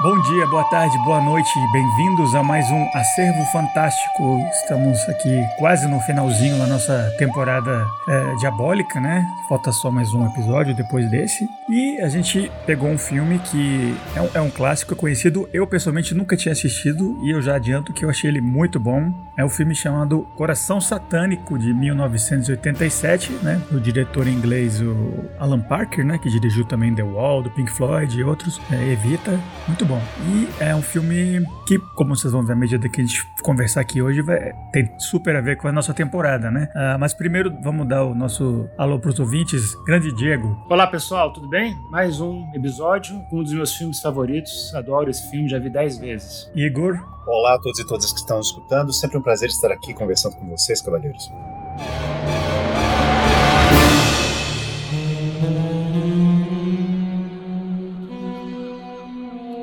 Bom dia, boa tarde, boa noite, bem-vindos a mais um Acervo Fantástico. Estamos aqui quase no finalzinho da nossa temporada é, diabólica, né? Falta só mais um episódio depois desse. E a gente pegou um filme que é um, é um clássico conhecido, eu pessoalmente nunca tinha assistido e eu já adianto que eu achei ele muito bom. É um filme chamado Coração Satânico de 1987, né? Do diretor inglês o Alan Parker, né? Que dirigiu também The Wall, do Pink Floyd e outros. É, Evita, muito bom bom. E é um filme que, como vocês vão ver à medida que a gente conversar aqui hoje, vai, tem super a ver com a nossa temporada, né? Uh, mas primeiro vamos dar o nosso alô pros ouvintes. Grande Diego. Olá pessoal, tudo bem? Mais um episódio, um dos meus filmes favoritos. Adoro esse filme, já vi dez vezes. Igor. Olá a todos e todas que estão escutando. Sempre um prazer estar aqui conversando com vocês, cavalheiros.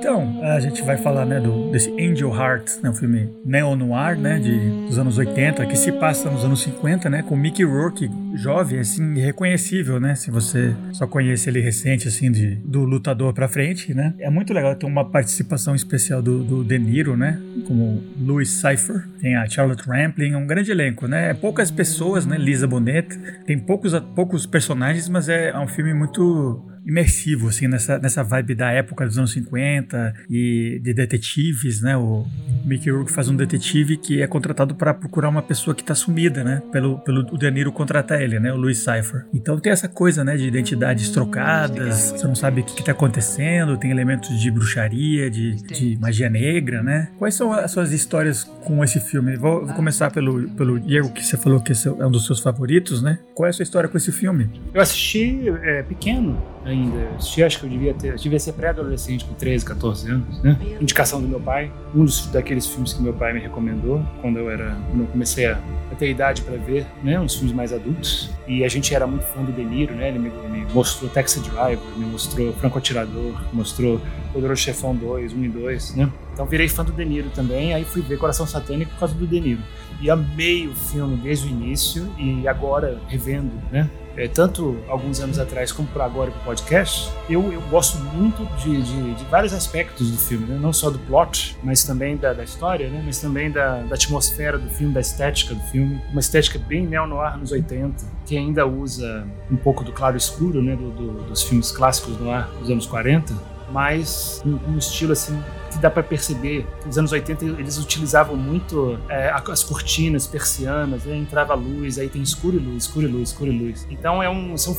Então, a gente vai falar, né, do, desse Angel Heart, né, um filme neo-noir, né, de, dos anos 80, que se passa nos anos 50, né, com Mickey Rourke, jovem, assim, irreconhecível, né, se você só conhece ele recente, assim, de, do lutador pra frente, né. É muito legal ter uma participação especial do, do De Niro, né, como Louis Cypher, tem a Charlotte Rampling, um grande elenco, né, é poucas pessoas, né, Lisa Bonet, tem poucos, poucos personagens, mas é, é um filme muito imersivo, assim, nessa, nessa vibe da época dos anos 50 e de detetives, né? O Mickey Rourke faz um detetive que é contratado para procurar uma pessoa que está sumida, né? Pelo, pelo o De Niro contrata ele, né? O Louis Cypher. Então tem essa coisa, né? De identidades trocadas, você não sabe o que está acontecendo, tem elementos de bruxaria, de, de magia negra, né? Quais são as suas histórias com esse filme? Vou, vou começar pelo, pelo Diego, que você falou que esse é um dos seus favoritos, né? Qual é a sua história com esse filme? Eu assisti é, pequeno, ainda. Eu acho que eu devia ter. Eu devia ser pré-adolescente com 13, 14 anos, né? Indicação do meu pai. Um dos daqueles filmes que meu pai me recomendou quando eu era. Quando eu comecei a, a ter idade para ver, né? Uns filmes mais adultos. E a gente era muito fã do De Niro, né? Ele me, me mostrou Taxi Driver, me mostrou Franco Atirador, mostrou Poderoso Chefão 2, 1 e 2, né? Então virei fã do De Niro também, aí fui ver Coração Satânico por causa do De Niro. E amei o filme desde o início e agora revendo, né? é, tanto alguns anos atrás como para agora para o podcast, eu, eu gosto muito de, de, de, vários aspectos do filme, né? não só do plot, mas também da, da história, né? mas também da, da, atmosfera do filme, da estética do filme, uma estética bem neo-noir nos 80, que ainda usa um pouco do claro escuro né? Do, do, dos filmes clássicos noir dos anos 40, mas um, um estilo assim dá para perceber nos anos 80 eles utilizavam muito é, as cortinas persianas, né? entrava luz, aí tem escuro e luz, escuro e luz, escuro e luz. Então é um, são,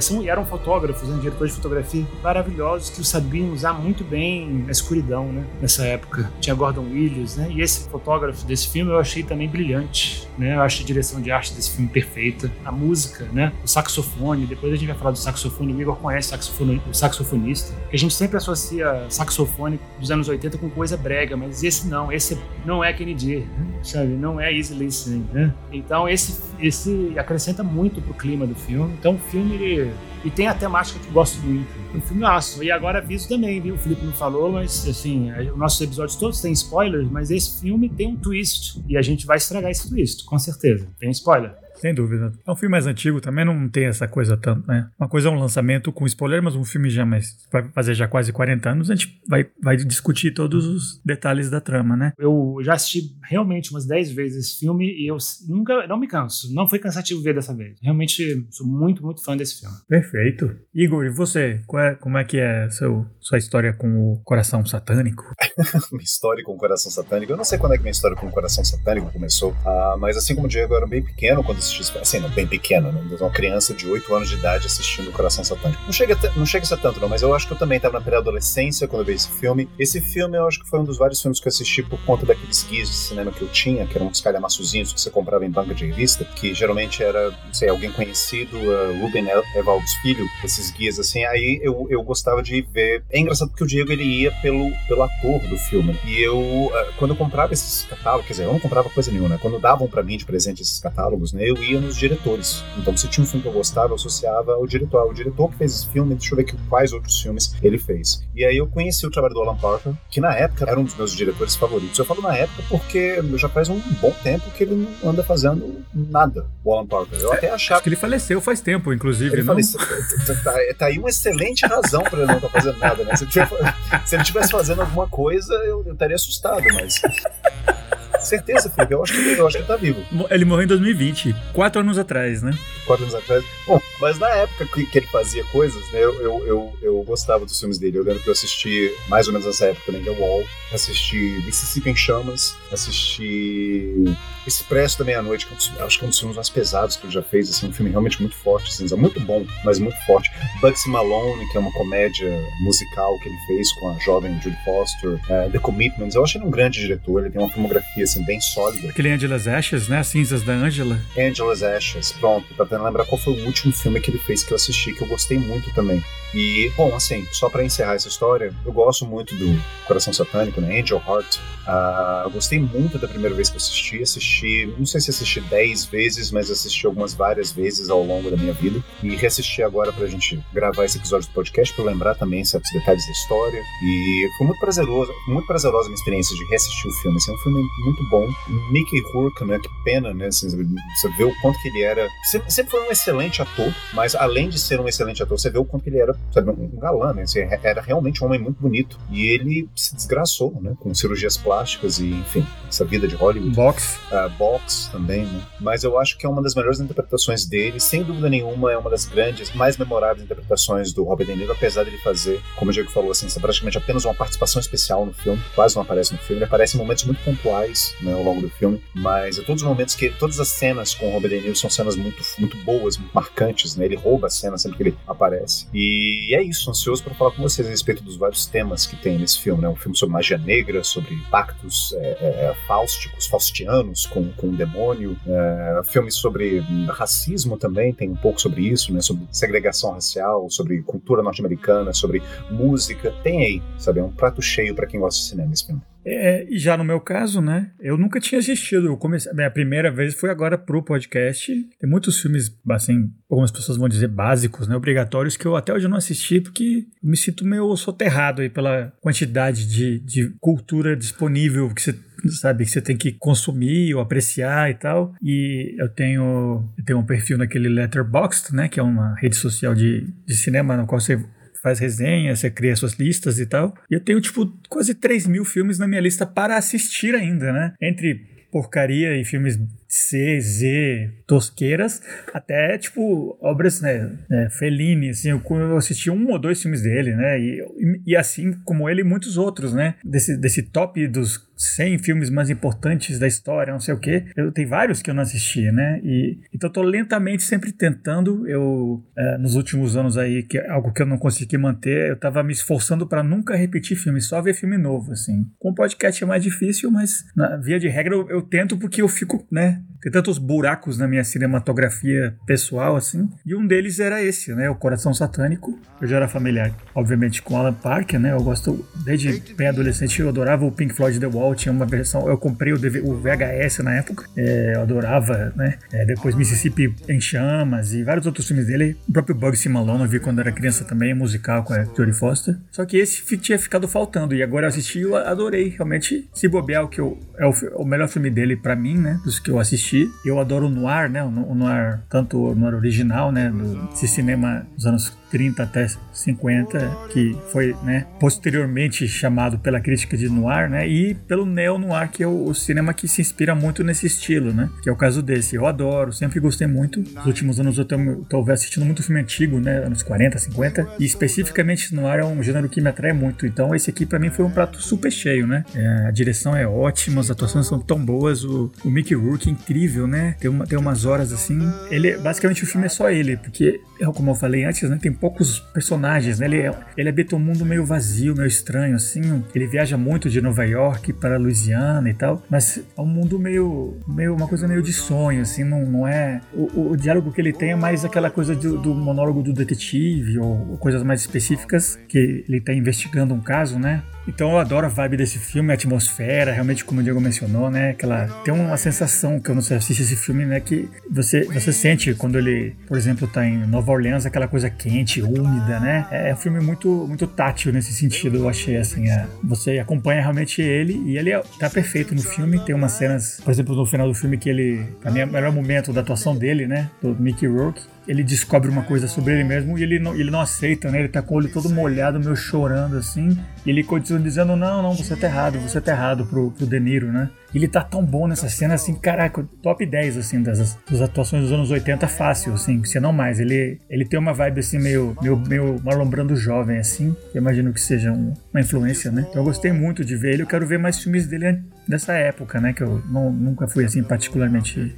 são, eram fotógrafos, né? diretores de fotografia maravilhosos que sabiam usar muito bem a escuridão né? nessa época. Tinha Gordon Williams, né? e esse fotógrafo desse filme eu achei também brilhante. Né? Eu acho a direção de arte desse filme perfeita. A música, né? o saxofone, depois a gente vai falar do saxofone, o Igor conhece o saxofonista, que a gente sempre associa saxofone dos anos 80 com coisa brega, mas esse não, esse não é Kennedy, sabe? Não é easy listening, né? Então esse, esse acrescenta muito pro clima do filme. Então o filme ele, e tem a temática que eu gosto muito. Um filme aço. E agora aviso também, viu? O Felipe não falou, mas assim, os nossos episódios todos têm spoilers, mas esse filme tem um twist. E a gente vai estragar esse twist, com certeza. Tem spoiler. Sem dúvida. É um filme mais antigo, também não tem essa coisa tanto, né? Uma coisa é um lançamento com spoiler, mas um filme já mais. Vai fazer já quase 40 anos, a gente vai, vai discutir todos os detalhes da trama, né? Eu já assisti realmente umas 10 vezes esse filme e eu nunca. Não me canso. Não foi cansativo ver dessa vez. Realmente sou muito, muito fã desse filme. Perfeito. Igor, e você? É, como é que é seu, sua história com o coração satânico? minha história com o coração satânico. Eu não sei quando é que minha história com o coração satânico começou, ah, mas assim como o Diego, eu era bem pequeno quando assisti assisti, assim, bem pequena, né? Uma criança de 8 anos de idade assistindo o Coração Satânico. Não chega, não chega a ser tanto, não, mas eu acho que eu também estava na pré-adolescência quando eu vi esse filme. Esse filme eu acho que foi um dos vários filmes que eu assisti por conta daqueles guias de cinema que eu tinha, que eram uns calhamaçozinhos que você comprava em banca de revista, que geralmente era, não sei, alguém conhecido, uh, Ruben Evaldos Filho, esses guias assim. Aí eu, eu gostava de ver. É engraçado porque o Diego ele ia pelo, pelo ator do filme. E eu, uh, quando eu comprava esses catálogos, quer dizer, eu não comprava coisa nenhuma, né? Quando davam para mim de presente esses catálogos, né? Eu eu ia nos diretores. Então, se tinha um filme que eu gostava, eu associava ao diretor. O diretor que fez esse filme, deixa eu ver quais outros filmes ele fez. E aí eu conheci o trabalho do Alan Parker, que na época era um dos meus diretores favoritos. Eu falo na época porque já faz um bom tempo que ele não anda fazendo nada, o Alan Parker. Eu até achava. Acho que ele faleceu faz tempo, inclusive. Ele faleceu. Tá, tá, tá, aí uma excelente razão para ele não estar tá fazendo nada, né? Se ele, se ele tivesse fazendo alguma coisa, eu, eu estaria assustado, mas. Certeza, Felipe. Eu acho, que, eu acho que ele tá vivo. Ele morreu em 2020, quatro anos atrás, né? Quatro anos atrás. Bom, mas na época que, que ele fazia coisas, né, eu, eu, eu, eu, gostava dos filmes dele. Eu lembro que eu assisti mais ou menos nessa época também The Wall, assisti Mississippi em Chamas, assisti Expresso da Meia-Noite, que é acho que é um dos filmes mais pesados que ele já fez, assim, um filme realmente muito forte, assim, muito bom, mas muito forte. Bugsy Malone, que é uma comédia musical que ele fez com a jovem Julie Foster, uh, The Commitments, eu acho ele um grande diretor, ele tem uma filmografia, assim, bem sólida. Aquele Angela's Ashes, né, Cinzas da Angela. Angela's Ashes, pronto, tá tentando lembrar qual foi o último filme que ele fez que eu assisti, que eu gostei muito também. E, bom, assim, só para encerrar essa história, eu gosto muito do Coração Satânico, né? Angel Heart. Uh, eu gostei muito da primeira vez que eu assisti. Assisti, não sei se assisti 10 vezes, mas assisti algumas várias vezes ao longo da minha vida. E reassisti agora pra gente gravar esse episódio do podcast, pra eu lembrar também certos detalhes da história. E foi muito prazeroso, muito prazerosa a minha experiência de reassistir o filme. Assim, é um filme muito bom. Mickey Rourke, né? Que pena, né? Assim, você vê o quanto que ele era. Sempre, sempre foi um excelente ator, mas além de ser um excelente ator, você vê o quanto que ele era sabe, um galã, né? Assim, era realmente um homem muito bonito. E ele se desgraçou, né? Com cirurgias plásticas e, enfim, essa vida de Hollywood. Box. Uh, box também, né? Mas eu acho que é uma das melhores interpretações dele. Sem dúvida nenhuma, é uma das grandes, mais memoráveis interpretações do Robert De Niro, apesar dele fazer, como o Diego falou, assim, praticamente apenas uma participação especial no filme. Quase não aparece no filme. Ele aparece em momentos muito pontuais, né? Ao longo do filme. Mas é todos os momentos que... Todas as cenas com o Robert De Niro são cenas muito, muito boas, muito marcantes, né? Ele rouba a cena sempre que ele aparece. E é isso, ansioso para falar com vocês a respeito dos vários temas que tem nesse filme. Né? Um filme sobre magia negra, sobre pactos é, é, é fáusticos, faustianos com, com o demônio. É, filme sobre racismo também, tem um pouco sobre isso, né? sobre segregação racial, sobre cultura norte-americana, sobre música. Tem aí, sabe? É um prato cheio para quem gosta de cinema esse filme. É, e já no meu caso, né? Eu nunca tinha assistido. Eu comecei, a minha primeira vez foi agora pro podcast. Tem muitos filmes, assim, algumas pessoas vão dizer básicos, né? Obrigatórios, que eu até hoje não assisti, porque me sinto meio soterrado aí pela quantidade de, de cultura disponível que você sabe, que você tem que consumir ou apreciar e tal. E eu tenho, eu tenho um perfil naquele Letterboxd, né, que é uma rede social de, de cinema no qual você faz resenha, você cria suas listas e tal. E eu tenho, tipo, quase 3 mil filmes na minha lista para assistir ainda, né? Entre porcaria e filmes C, Z, tosqueiras, até, tipo, obras, né, né Fellini, assim, eu, assisti um ou dois filmes dele, né, e, e, assim como ele, muitos outros, né, desse, desse top dos 100 filmes mais importantes da história, não sei o quê. Eu tenho vários que eu não assisti, né? E então eu tô lentamente sempre tentando. Eu é, nos últimos anos aí, que é algo que eu não consegui manter, eu tava me esforçando para nunca repetir filme, só ver filme novo, assim. Com podcast é mais difícil, mas na via de regra eu, eu tento porque eu fico, né? Tem tantos buracos na minha cinematografia pessoal, assim. E um deles era esse, né? O Coração Satânico. Eu já era familiar, obviamente, com Alan Parker, né? Eu gosto, desde bem adolescente, eu adorava o Pink Floyd The Wall tinha uma versão, eu comprei o, DV, o VHS na época, é, eu adorava, né? É, depois Mississippi em Chamas e vários outros filmes dele. O próprio Bugsy Malone eu vi quando era criança também, musical com a Jodie Foster. Só que esse tinha ficado faltando e agora eu assisti e adorei. Realmente, se bobear o que eu, é o, o melhor filme dele para mim, né? Dos que eu assisti. Eu adoro o noir, né? O, o noir, tanto o noir original, né? Do, desse cinema dos anos 30 até 50, que foi, né? Posteriormente chamado pela crítica de noir, né? E pelo neo-noir, que é o, o, cinema que se inspira muito nesse estilo, né? Que é o caso desse. Eu adoro, sempre gostei muito. Nos últimos anos eu tô, assistindo muito filme antigo, né? Anos 40, 50. E especificamente noir é um gênero que me atrai muito. Então esse aqui para mim foi um prato super cheio, né? É, a direção é ótima, as atuações são tão boas. O, o Mickey Rourke é incrível, né? Tem, uma, tem umas horas assim. Ele, basicamente o filme é só ele, porque, como eu falei antes, né? Tem poucos personagens, né? Ele, é, ele habita um mundo meio vazio, meio estranho, assim. Ele viaja muito de Nova York para Louisiana e tal, mas é um mundo meio, meio uma coisa meio de sonho, assim, não, não é... O, o diálogo que ele tem é mais aquela coisa do, do monólogo do detetive ou, ou coisas mais específicas que ele está investigando um caso, né? Então eu adoro a vibe desse filme, a atmosfera, realmente como o Diego mencionou, né? Aquela tem uma sensação que não sei assistir esse filme, né? Que você você sente quando ele, por exemplo, tá em Nova Orleans, aquela coisa quente, úmida, né? É um filme muito muito tátil nesse sentido, eu achei assim. É, você acompanha realmente ele e ele é, tá perfeito no filme. Tem umas cenas, por exemplo, no final do filme que ele, pra mim, é o melhor momento da atuação dele, né? Do Mickey Rourke ele descobre uma coisa sobre ele mesmo e ele não, ele não aceita, né? Ele tá com o olho todo molhado, meio chorando assim. E ele continua dizendo: Não, não, você tá errado, você tá errado pro, pro De Niro, né? Ele tá tão bom nessa cena, assim, caraca, top 10, assim, das, das atuações dos anos 80 fácil, assim, se não mais. Ele, ele tem uma vibe, assim, meio, meio, meio malombrando jovem, assim. Eu imagino que seja um, uma influência, né? Então eu gostei muito de ver ele, eu quero ver mais filmes dele dessa época, né? Que eu não, nunca fui, assim, particularmente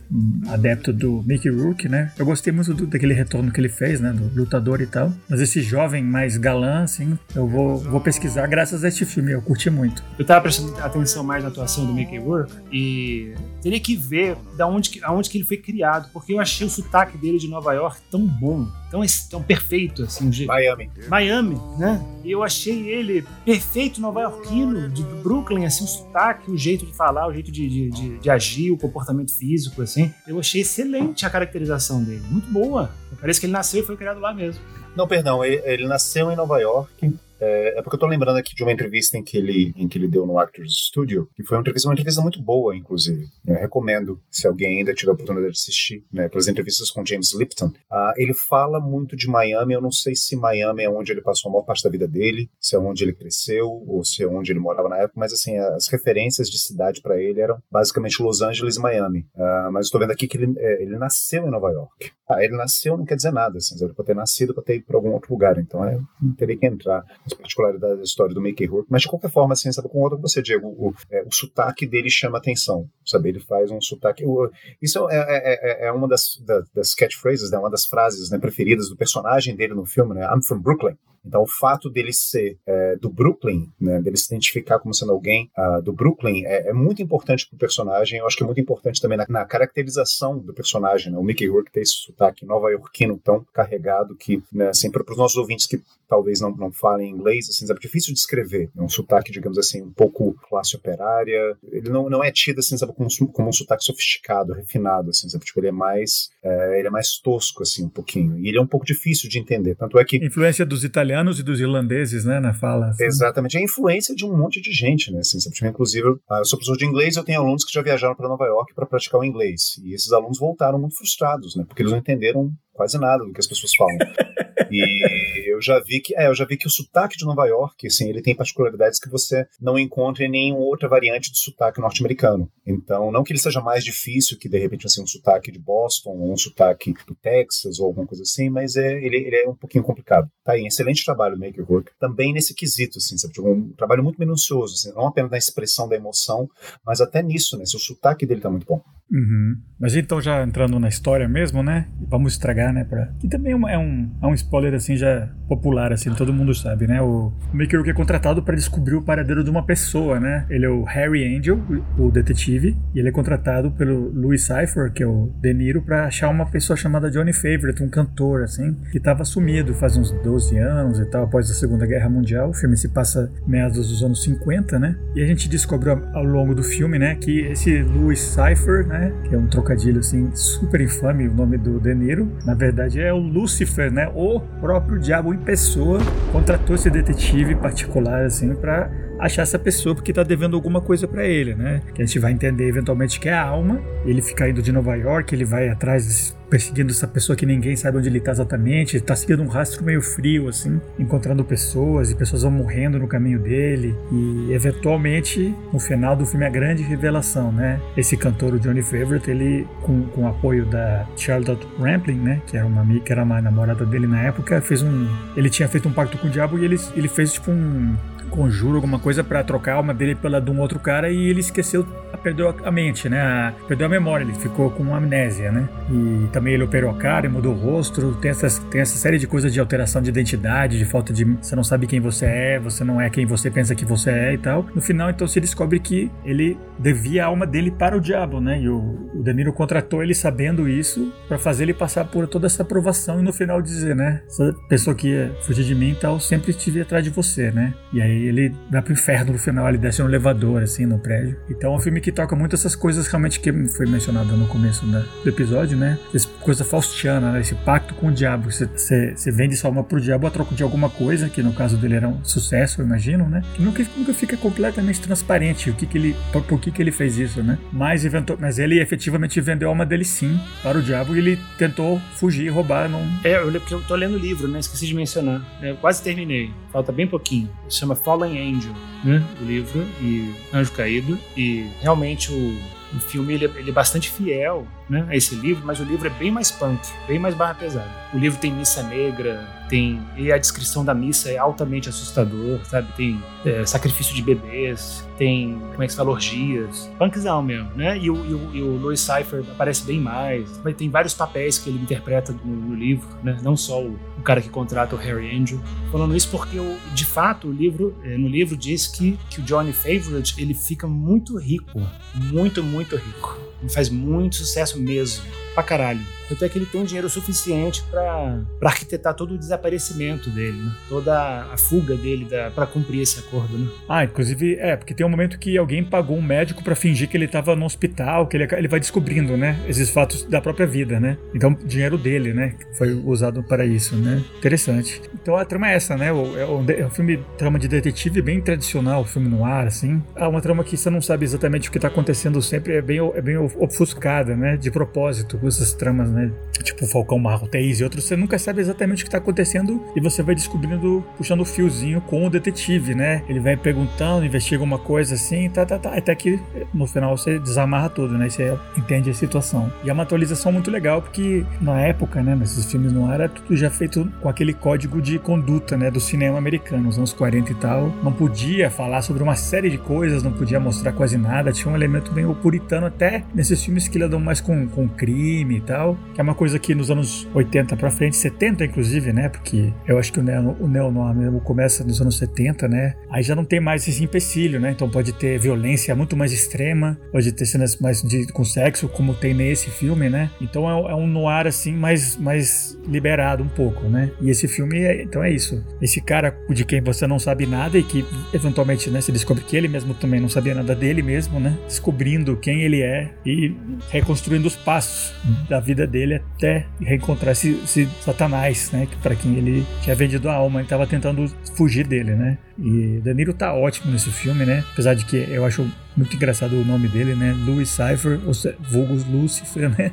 adepto do Mickey Rourke, né? Eu gostei muito do, daquele retorno que ele fez, né? Do lutador e tal. Mas esse jovem mais galã, assim, eu vou, vou pesquisar graças a este filme, eu curti muito. Eu tava prestando atenção mais na atuação do Mickey Rourke, e teria que ver da onde aonde que ele foi criado, porque eu achei o sotaque dele de Nova York tão bom, tão, tão perfeito, assim. De, Miami. Miami, né? E eu achei ele perfeito nova-iorquino, de, de, Brooklyn, assim, o sotaque, o jeito de falar, o jeito de, de, de, de agir, o comportamento físico, assim. Eu achei excelente a caracterização dele, muito boa. Parece que ele nasceu e foi criado lá mesmo. Não, perdão, ele, ele nasceu em Nova York, é, é, porque eu tô lembrando aqui de uma entrevista em que ele, em que ele deu no Actors Studio, que foi uma entrevista, uma entrevista muito boa, inclusive. Eu recomendo, se alguém ainda tiver a oportunidade de assistir, né, pelas entrevistas com James Lipton. Uh, ele fala muito de Miami, eu não sei se Miami é onde ele passou a maior parte da vida dele, se é onde ele cresceu, ou se é onde ele morava na época, mas assim, as referências de cidade para ele eram basicamente Los Angeles e Miami. Uh, mas estou vendo aqui que ele, é, ele nasceu em Nova York. Ah, ele nasceu não quer dizer nada, assim, ele pode ter nascido, pode ter ido para algum outro lugar, então é, teria que entrar particularidades da história do Mickey Rourke, mas de qualquer forma, assim, sabe, outra com você, Diego, o, é, o sotaque dele chama atenção, sabe, ele faz um sotaque, o, isso é, é, é, é uma das, das, das catchphrases, né, uma das frases né, preferidas do personagem dele no filme, né, I'm from Brooklyn, então, o fato dele ser é, do Brooklyn, né, dele se identificar como sendo alguém uh, do Brooklyn, é, é muito importante para o personagem. Eu acho que é muito importante também na, na caracterização do personagem. Né? O Mickey Rourke tem esse sotaque nova-iorquino tão carregado que, né, assim, para os nossos ouvintes que talvez não, não falem inglês, assim, é difícil de escrever. É um sotaque, digamos assim, um pouco classe operária. Ele não, não é tido, assim, sabe, como, como um sotaque sofisticado, refinado, assim, sabe? Tipo, ele é mais, é, ele é mais tosco, assim, um pouquinho. E ele é um pouco difícil de entender. Tanto é que... Influência dos italianos italianos e dos irlandeses, né, na fala. Assim. Exatamente, é a influência de um monte de gente, né, assim, inclusive, ah, eu sou professor de inglês, eu tenho alunos que já viajaram para Nova York para praticar o inglês, e esses alunos voltaram muito frustrados, né, porque eles não entenderam quase nada do que as pessoas falam. E eu já vi que, é, eu já vi que o sotaque de Nova York, assim, ele tem particularidades que você não encontra em nenhuma outra variante do sotaque norte-americano. Então, não que ele seja mais difícil que de repente assim um sotaque de Boston ou um sotaque do Texas ou alguma coisa assim, mas é, ele, ele é um pouquinho complicado. Tá aí, excelente trabalho Maker Work, também nesse quesito, assim, sabe? Um trabalho muito minucioso, assim, não apenas na expressão da emoção, mas até nisso, né? O sotaque dele tá muito bom. Uhum. Mas então, já entrando na história mesmo, né? Vamos estragar, né? Pra... Que também é, uma, é, um, é um spoiler, assim, já popular, assim, todo mundo sabe, né? O Maker que é contratado para descobrir o paradeiro de uma pessoa, né? Ele é o Harry Angel, o detetive, e ele é contratado pelo Louis Cypher, que é o De Niro, pra achar uma pessoa chamada Johnny Favorite, um cantor, assim, que tava sumido faz uns 12 anos e tal, após a Segunda Guerra Mundial. O filme se passa meados dos anos 50, né? E a gente descobre ao longo do filme, né, que esse Louis Cypher, né, que é um trocadilho, assim, super infame, o nome do De Niro, na verdade é o Lucifer, né, o próprio diabo em pessoa, contratou esse detetive particular, assim, para achar essa pessoa porque tá devendo alguma coisa para ele, né? Que a gente vai entender eventualmente que é a alma. Ele fica indo de Nova York, ele vai atrás perseguindo essa pessoa que ninguém sabe onde ele tá exatamente. Ele tá seguindo um rastro meio frio, assim, encontrando pessoas e pessoas vão morrendo no caminho dele. E eventualmente, no final do filme, a grande revelação, né? Esse cantor, o Johnny Favorite, ele, com, com o apoio da Charlotte Rampling, né? Que era uma amiga, que era uma namorada dele na época, fez um. Ele tinha feito um pacto com o diabo e ele, ele fez tipo um conjuro, alguma coisa para trocar a alma dele pela de um outro cara e ele esqueceu, perdeu a mente, né? Perdeu a memória, ele ficou com amnésia, né? E também ele operou a cara mudou o rosto. Tem, essas, tem essa série de coisas de alteração de identidade, de falta de. Você não sabe quem você é, você não é quem você pensa que você é e tal. No final, então, se descobre que ele devia a alma dele para o diabo, né? E o, o Danilo contratou ele sabendo isso para fazer ele passar por toda essa aprovação e no final dizer, né? Essa pessoa que ia fugir de mim e tal, sempre estive atrás de você, né? E aí ele vai pro inferno no final, ele desce no elevador, assim, no prédio. Então é um filme que toca muito essas coisas realmente que foi mencionado no começo né, do episódio, né? Essa coisa faustiana, né? Esse pacto com o diabo. Você, vende sua alma pro diabo a troco de alguma coisa, que no caso dele era um sucesso, eu imagino, né? Que nunca, nunca fica completamente transparente o que, que ele. Por, por que, que ele fez isso, né? Mas, eventual, mas ele efetivamente vendeu a alma dele sim para o diabo e ele tentou fugir, roubar. Não... É, eu, tô lendo o livro, né? Esqueci de mencionar. Eu quase terminei. Falta bem pouquinho. Chama Fallen Angel, né? O livro, e Anjo Caído. E realmente o, o filme ele, é, ele é bastante fiel né, a esse livro, mas o livro é bem mais punk, bem mais barra pesada. O livro tem missa negra, tem e a descrição da missa é altamente assustador, sabe? Tem é, sacrifício de bebês, tem como é que se fala orgias, punkzão mesmo, né? E o, e o, e o Louis Cypher aparece bem mais. Tem vários papéis que ele interpreta no, no livro, né? Não só o, o, cara que contrata o Harry Angel. Falando isso porque de fato o livro é, no livro diz que que o Johnny Favorite ele fica muito rico, muito muito rico. Faz muito sucesso mesmo, pra caralho. Tanto é que ele tem dinheiro suficiente para arquitetar todo o desaparecimento dele, né? toda a fuga dele para cumprir esse acordo. Né? Ah, inclusive, é, porque tem um momento que alguém pagou um médico para fingir que ele tava no hospital, que ele, ele vai descobrindo, né? Esses fatos da própria vida, né? Então, dinheiro dele, né? Foi usado para isso, né? Interessante. Então a trama é essa, né? É um, é um filme, trama de detetive bem tradicional, filme no ar, assim. É uma trama que você não sabe exatamente o que tá acontecendo sempre, é bem, é bem ofuscada, né? De propósito, essas tramas, né? Tipo Falcão Marrotéis e outros, você nunca sabe exatamente o que tá acontecendo e você vai descobrindo, puxando o fiozinho com o detetive, né? Ele vai perguntando, investiga uma coisa assim, tá, tá, tá, até que no final você desamarra tudo, né? Você entende a situação. E é uma atualização muito legal, porque na época, né, nesses filmes no ar, era tudo já feito com aquele código de conduta, né, do cinema americano, nos anos 40 e tal. Não podia falar sobre uma série de coisas, não podia mostrar quase nada, tinha um elemento meio puritano até nesses filmes que lidam mais com, com crime e tal, que é uma coisa que nos anos 80 para frente, 70 inclusive, né? Porque eu acho que o neo, o neo noir mesmo começa nos anos 70, né? Aí já não tem mais esse empecilho, né? Então pode ter violência muito mais extrema, pode ter cenas mais de, com sexo, como tem nesse filme, né? Então é, é um noir assim mais, mais liberado um pouco, né? E esse filme, é, então é isso. Esse cara de quem você não sabe nada e que eventualmente, né, se descobre que ele mesmo também não sabia nada dele mesmo, né? Descobrindo quem ele é e reconstruindo os passos da vida dele até reencontrar esse, esse Satanás, né? Para quem ele tinha vendido a alma, ele estava tentando fugir dele, né? E Danilo tá ótimo nesse filme, né? Apesar de que eu acho muito engraçado o nome dele, né? Louis Cypher, ou vulgus Lucifer, né?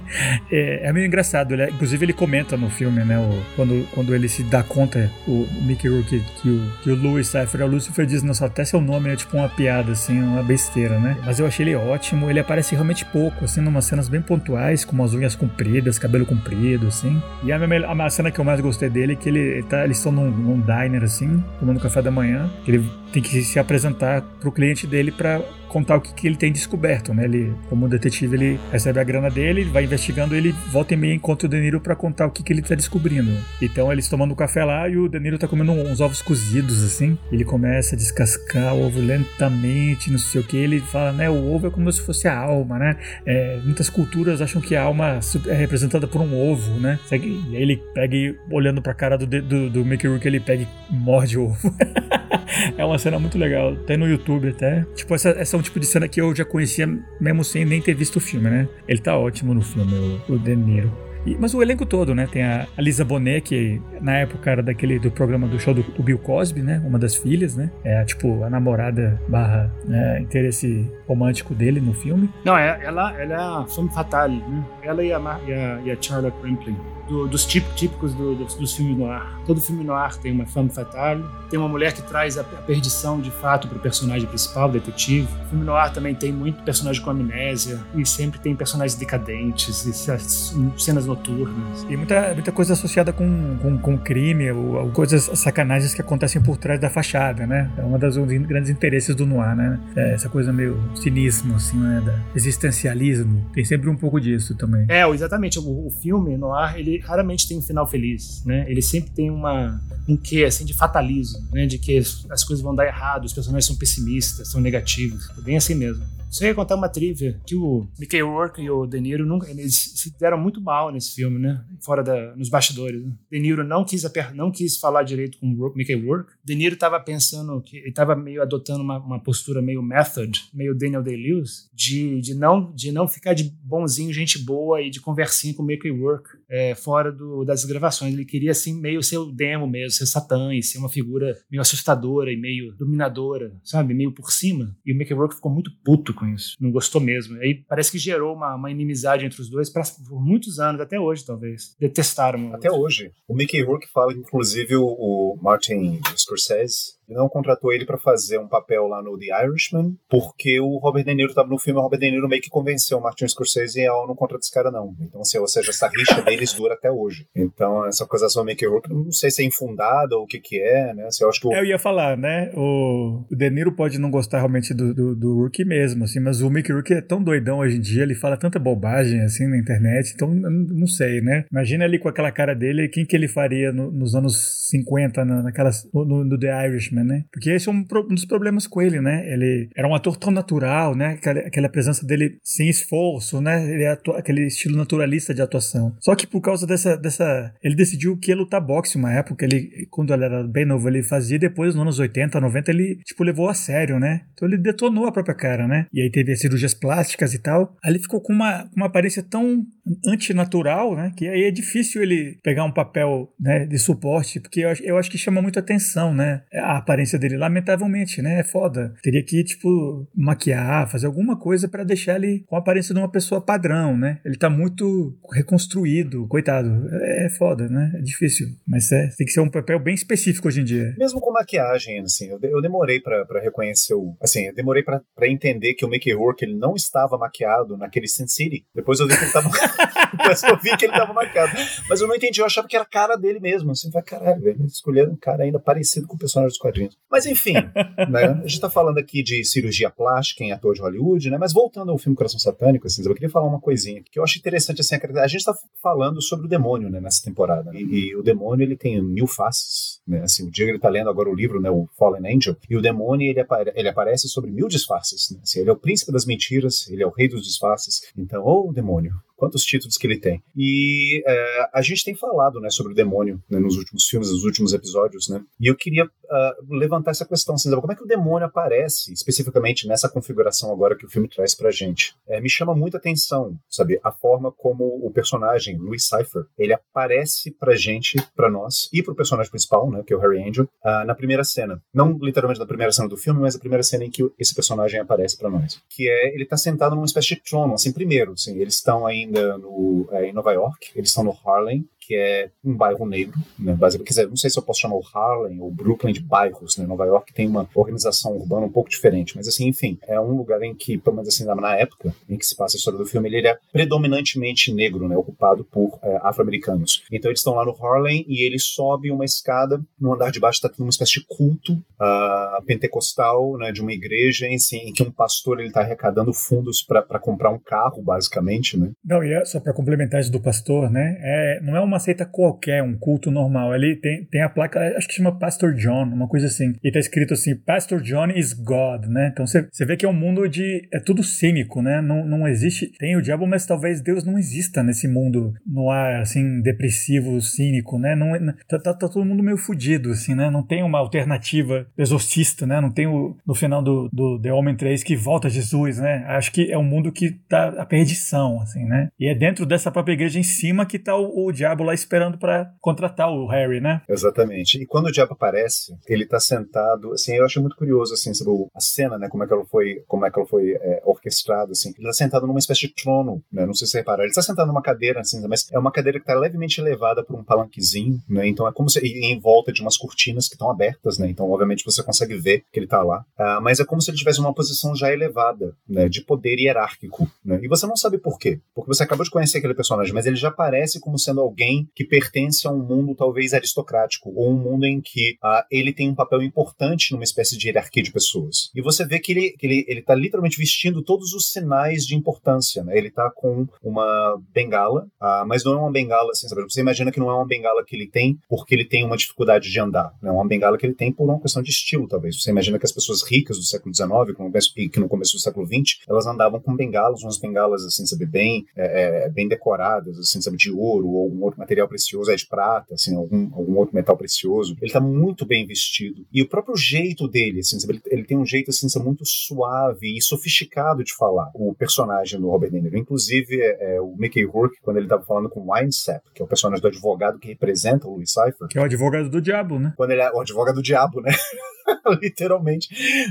É, é meio engraçado. Ele, inclusive, ele comenta no filme, né? O, quando, quando ele se dá conta, o Mickey Rourke, que, que, o, que o Louis Cypher é o Lucifer, diz, nossa, até seu nome é tipo uma piada, assim, uma besteira, né? Mas eu achei ele ótimo. Ele aparece realmente pouco, assim, numas cenas bem pontuais, com umas unhas compridas, cabelo comprido, assim. E a, minha, a cena que eu mais gostei dele é que ele, ele tá, eles estão num, num diner, assim, tomando café da manhã. Ele tem que se apresentar pro cliente dele para contar o que, que, ele tem descoberto, né? Ele, como detetive, ele recebe a grana dele, vai investigando, ele volta e meia encontra o Deniro para contar o que, que ele tá descobrindo. Então eles tomando café lá e o Deniro tá comendo uns ovos cozidos, assim. Ele começa a descascar o ovo lentamente, não sei o que. Ele fala, né? O ovo é como se fosse a alma, né? É, muitas culturas acham que a alma é representada por um ovo, né? E aí ele pega e, olhando pra cara do, do, do Mickey Rourke, ele pega e morde o ovo. é uma cena muito legal. Tem no YouTube até. Tipo, essa, essa é um tipo de cena que eu já conhecia, mesmo sem nem ter visto o filme, né? Ele tá ótimo no filme, o, o De Niro. E, mas o elenco todo, né? Tem a, a Lisa Bonet, que na época era daquele do programa do show do, do Bill Cosby, né? Uma das filhas, né? É tipo a namorada barra né, interesse romântico dele no filme. Não, é, ela, ela é a femme fatale, né? Ela e a, e a, e a Charlotte Rampling do, dos típicos do, dos, dos filmes no ar. Todo filme no ar tem uma femme fatale, tem uma mulher que traz a, a perdição de fato para o personagem principal, o detetive. O filme no ar também tem muito personagem com amnésia e sempre tem personagens decadentes e cenas noturnas. E muita, muita coisa associada com, com, com crime, ou, ou coisas sacanagens que acontecem por trás da fachada, né? É uma das um dos grandes interesses do noir, né? É essa coisa meio cinismo, assim, né? Da existencialismo. Tem sempre um pouco disso também. É, exatamente. O, o filme noir, ele raramente tem um final feliz, né? Ele sempre tem uma um quê, assim, de fatalismo, né? De que as coisas vão dar errado, os personagens são pessimistas, são negativos. É bem assim mesmo. Só ia contar uma trivia, que o Mickey Rourke e o De Niro nunca, eles se deram muito mal nesse filme, né? Fora da, nos bastidores. Né? De Niro não quis, não quis falar direito com o Mickey Rourke. De Niro estava pensando que ele estava meio adotando uma, uma, postura meio method, meio Daniel Day-Lewis, de, de, não, de não ficar de bonzinho, gente boa e de conversinha com o Mickey Rourke é, fora do, das gravações. Ele queria, assim, meio ser o demo mesmo, ser Satã e ser uma figura meio assustadora e meio dominadora, sabe? Meio por cima. E o Mickey Rourke ficou muito puto com isso. Não gostou mesmo. Aí parece que gerou uma, uma inimizade entre os dois pra, por muitos anos, até hoje, talvez. Detestaram. Até hoje. O Mickey Rourke fala, inclusive, o, o Martin Scorsese não contratou ele para fazer um papel lá no The Irishman, porque o Robert De Niro estava no filme, o Robert De Niro meio que convenceu o Martin Scorsese a não contratar esse cara não. Então, assim, ou seja, essa rixa deles dura até hoje. Então, essa acusação Mickey Rourke, não sei se é infundada ou o que que é, né? Assim, eu acho que o... Eu ia falar, né? O, De Niro pode não gostar realmente do, do, do Rourke mesmo, assim, mas o Mickey Rourke é tão doidão hoje em dia, ele fala tanta bobagem, assim, na internet, então, não sei, né? Imagina ali com aquela cara dele, quem que ele faria no, nos anos 50, naquelas, no, no The Irishman, né? Porque esse é um, um, dos problemas com ele, né? Ele era um ator tão natural, né? Aquela, aquela presença dele sem esforço, né? Ele é aquele estilo naturalista de atuação. Só que por causa dessa, dessa... Ele decidiu que ia lutar boxe uma época. Ele, quando ele era bem novo, ele fazia. Depois, nos anos 80, 90, ele, tipo, levou a sério, né? Então ele detonou a própria cara, né? E aí teve as cirurgias plásticas e tal. Aí ele ficou com uma, uma aparência tão antinatural, né? Que aí é difícil ele pegar um papel né, de suporte, porque eu, eu acho que chama muito atenção, né? A aparência dele, lamentavelmente, né? É foda. Teria que, tipo, maquiar, fazer alguma coisa para deixar ele com a aparência de uma pessoa padrão, né? Ele tá muito reconstruído, coitado. É, é foda, né? É difícil. Mas é, tem que ser um papel bem específico hoje em dia. Mesmo com maquiagem, assim, eu, eu demorei para reconhecer o. Assim, eu demorei para entender que o Mickey Rourke ele não estava maquiado naquele Sin City. Depois eu vi que ele tava. Depois eu vi que ele tava maquiado. Mas eu não entendi, eu achava que era a cara dele mesmo. Assim, vai, caralho, velho. Escolheram um cara ainda parecido com o personagem dos quadrinhos. Mas enfim, né? A gente tá falando aqui de cirurgia plástica em ator de Hollywood, né? Mas voltando ao filme Coração Satânico, assim, eu queria falar uma coisinha que eu acho interessante, assim, a gente tá falando sobre o demônio, né, nessa temporada. E, e o demônio, ele tem mil faces, né? Assim, o Diego, ele tá lendo agora o livro, né, o Fallen Angel, e o demônio, ele, apare ele aparece sobre mil disfarces, né? Assim, ele é o príncipe das mentiras, ele é o rei dos disfarces. Então, ô oh, demônio, quantos títulos que ele tem. E é, a gente tem falado né, sobre o demônio né, nos últimos filmes, nos últimos episódios, né? E eu queria uh, levantar essa questão, assim, como é que o demônio aparece especificamente nessa configuração agora que o filme traz pra gente? É, me chama muita atenção, sabe, a forma como o personagem, Louis Cypher, ele aparece pra gente, pra nós, e pro personagem principal, né, que é o Harry Angel, uh, na primeira cena. Não literalmente na primeira cena do filme, mas a primeira cena em que esse personagem aparece pra nós. Que é, ele tá sentado numa espécie de trono, assim, primeiro, assim, eles estão ainda ainda no, é, em Nova York, eles estão no Harlem, que é um bairro negro, né? Basicamente, quer dizer, não sei se eu posso chamar o Harlem ou Brooklyn de bairros, né? Nova York tem uma organização urbana um pouco diferente, mas assim, enfim, é um lugar em que, pelo menos assim, na época em que se passa a história do filme, ele é predominantemente negro, né? Ocupado por é, afro-americanos. Então eles estão lá no Harlem e ele sobe uma escada, no andar de baixo está uma espécie de culto uh, pentecostal, né? De uma igreja em, assim, em que um pastor ele está arrecadando fundos para comprar um carro, basicamente, né? Não, e é só para complementar isso do pastor, né? É, não é uma seita qualquer, um culto normal. Ele tem, tem a placa, acho que chama Pastor John, uma coisa assim. E tá escrito assim: Pastor John is God, né? Então você vê que é um mundo de. É tudo cínico, né? Não, não existe. Tem o diabo, mas talvez Deus não exista nesse mundo no ar, assim, depressivo, cínico, né? Não, tá, tá, tá todo mundo meio fudido, assim, né? Não tem uma alternativa exorcista, né? Não tem o, no final do, do The Homem 3 que volta Jesus, né? Acho que é um mundo que tá a perdição, assim, né? E é dentro dessa própria igreja em cima que tá o, o diabo lá esperando para contratar o Harry, né? Exatamente. E quando o diabo aparece. Ele tá sentado, assim, eu acho muito curioso, assim, sobre a cena, né, como é que ela foi, como é que ela foi é, orquestrada, assim. Ele tá sentado numa espécie de trono, né, não sei se repararam. Ele tá sentado numa cadeira, assim, mas é uma cadeira que tá levemente elevada por um palanquezinho, né, então é como se, em volta de umas cortinas que estão abertas, né, então obviamente você consegue ver que ele tá lá. Uh, mas é como se ele tivesse uma posição já elevada, né, de poder hierárquico, né, e você não sabe por quê, porque você acabou de conhecer aquele personagem, mas ele já parece como sendo alguém que pertence a um mundo talvez aristocrático, ou um mundo em que uh, ele tem um papel importante numa espécie de hierarquia de pessoas. E você vê que ele, que ele, ele tá literalmente vestindo todos os sinais de importância, né? Ele tá com uma bengala, uh, mas não é uma bengala assim, sabe? Você imagina que não é uma bengala que ele tem porque ele tem uma dificuldade de andar, né? É uma bengala que ele tem por uma questão de estilo, talvez. Você imagina que as pessoas ricas do século XIX, que no começo do século XX, elas andavam com bengalas, umas bengalas assim, sabe, bem, é, é, bem decoradas, assim, sabe, de ouro ou algum outro material precioso, é de prata, assim, algum, algum outro metal precioso. Ele tá muito bem vestido. E o próprio jeito dele, assim, ele, ele tem um jeito, assim, muito suave e sofisticado de falar. O personagem do Robert De Niro. Inclusive, é, é, o Mickey Rourke, quando ele tava falando com Winesap, que é o personagem do advogado que representa o Louis Cypher. Que é o advogado do diabo, né? Quando ele é o advogado do diabo, né? Literalmente.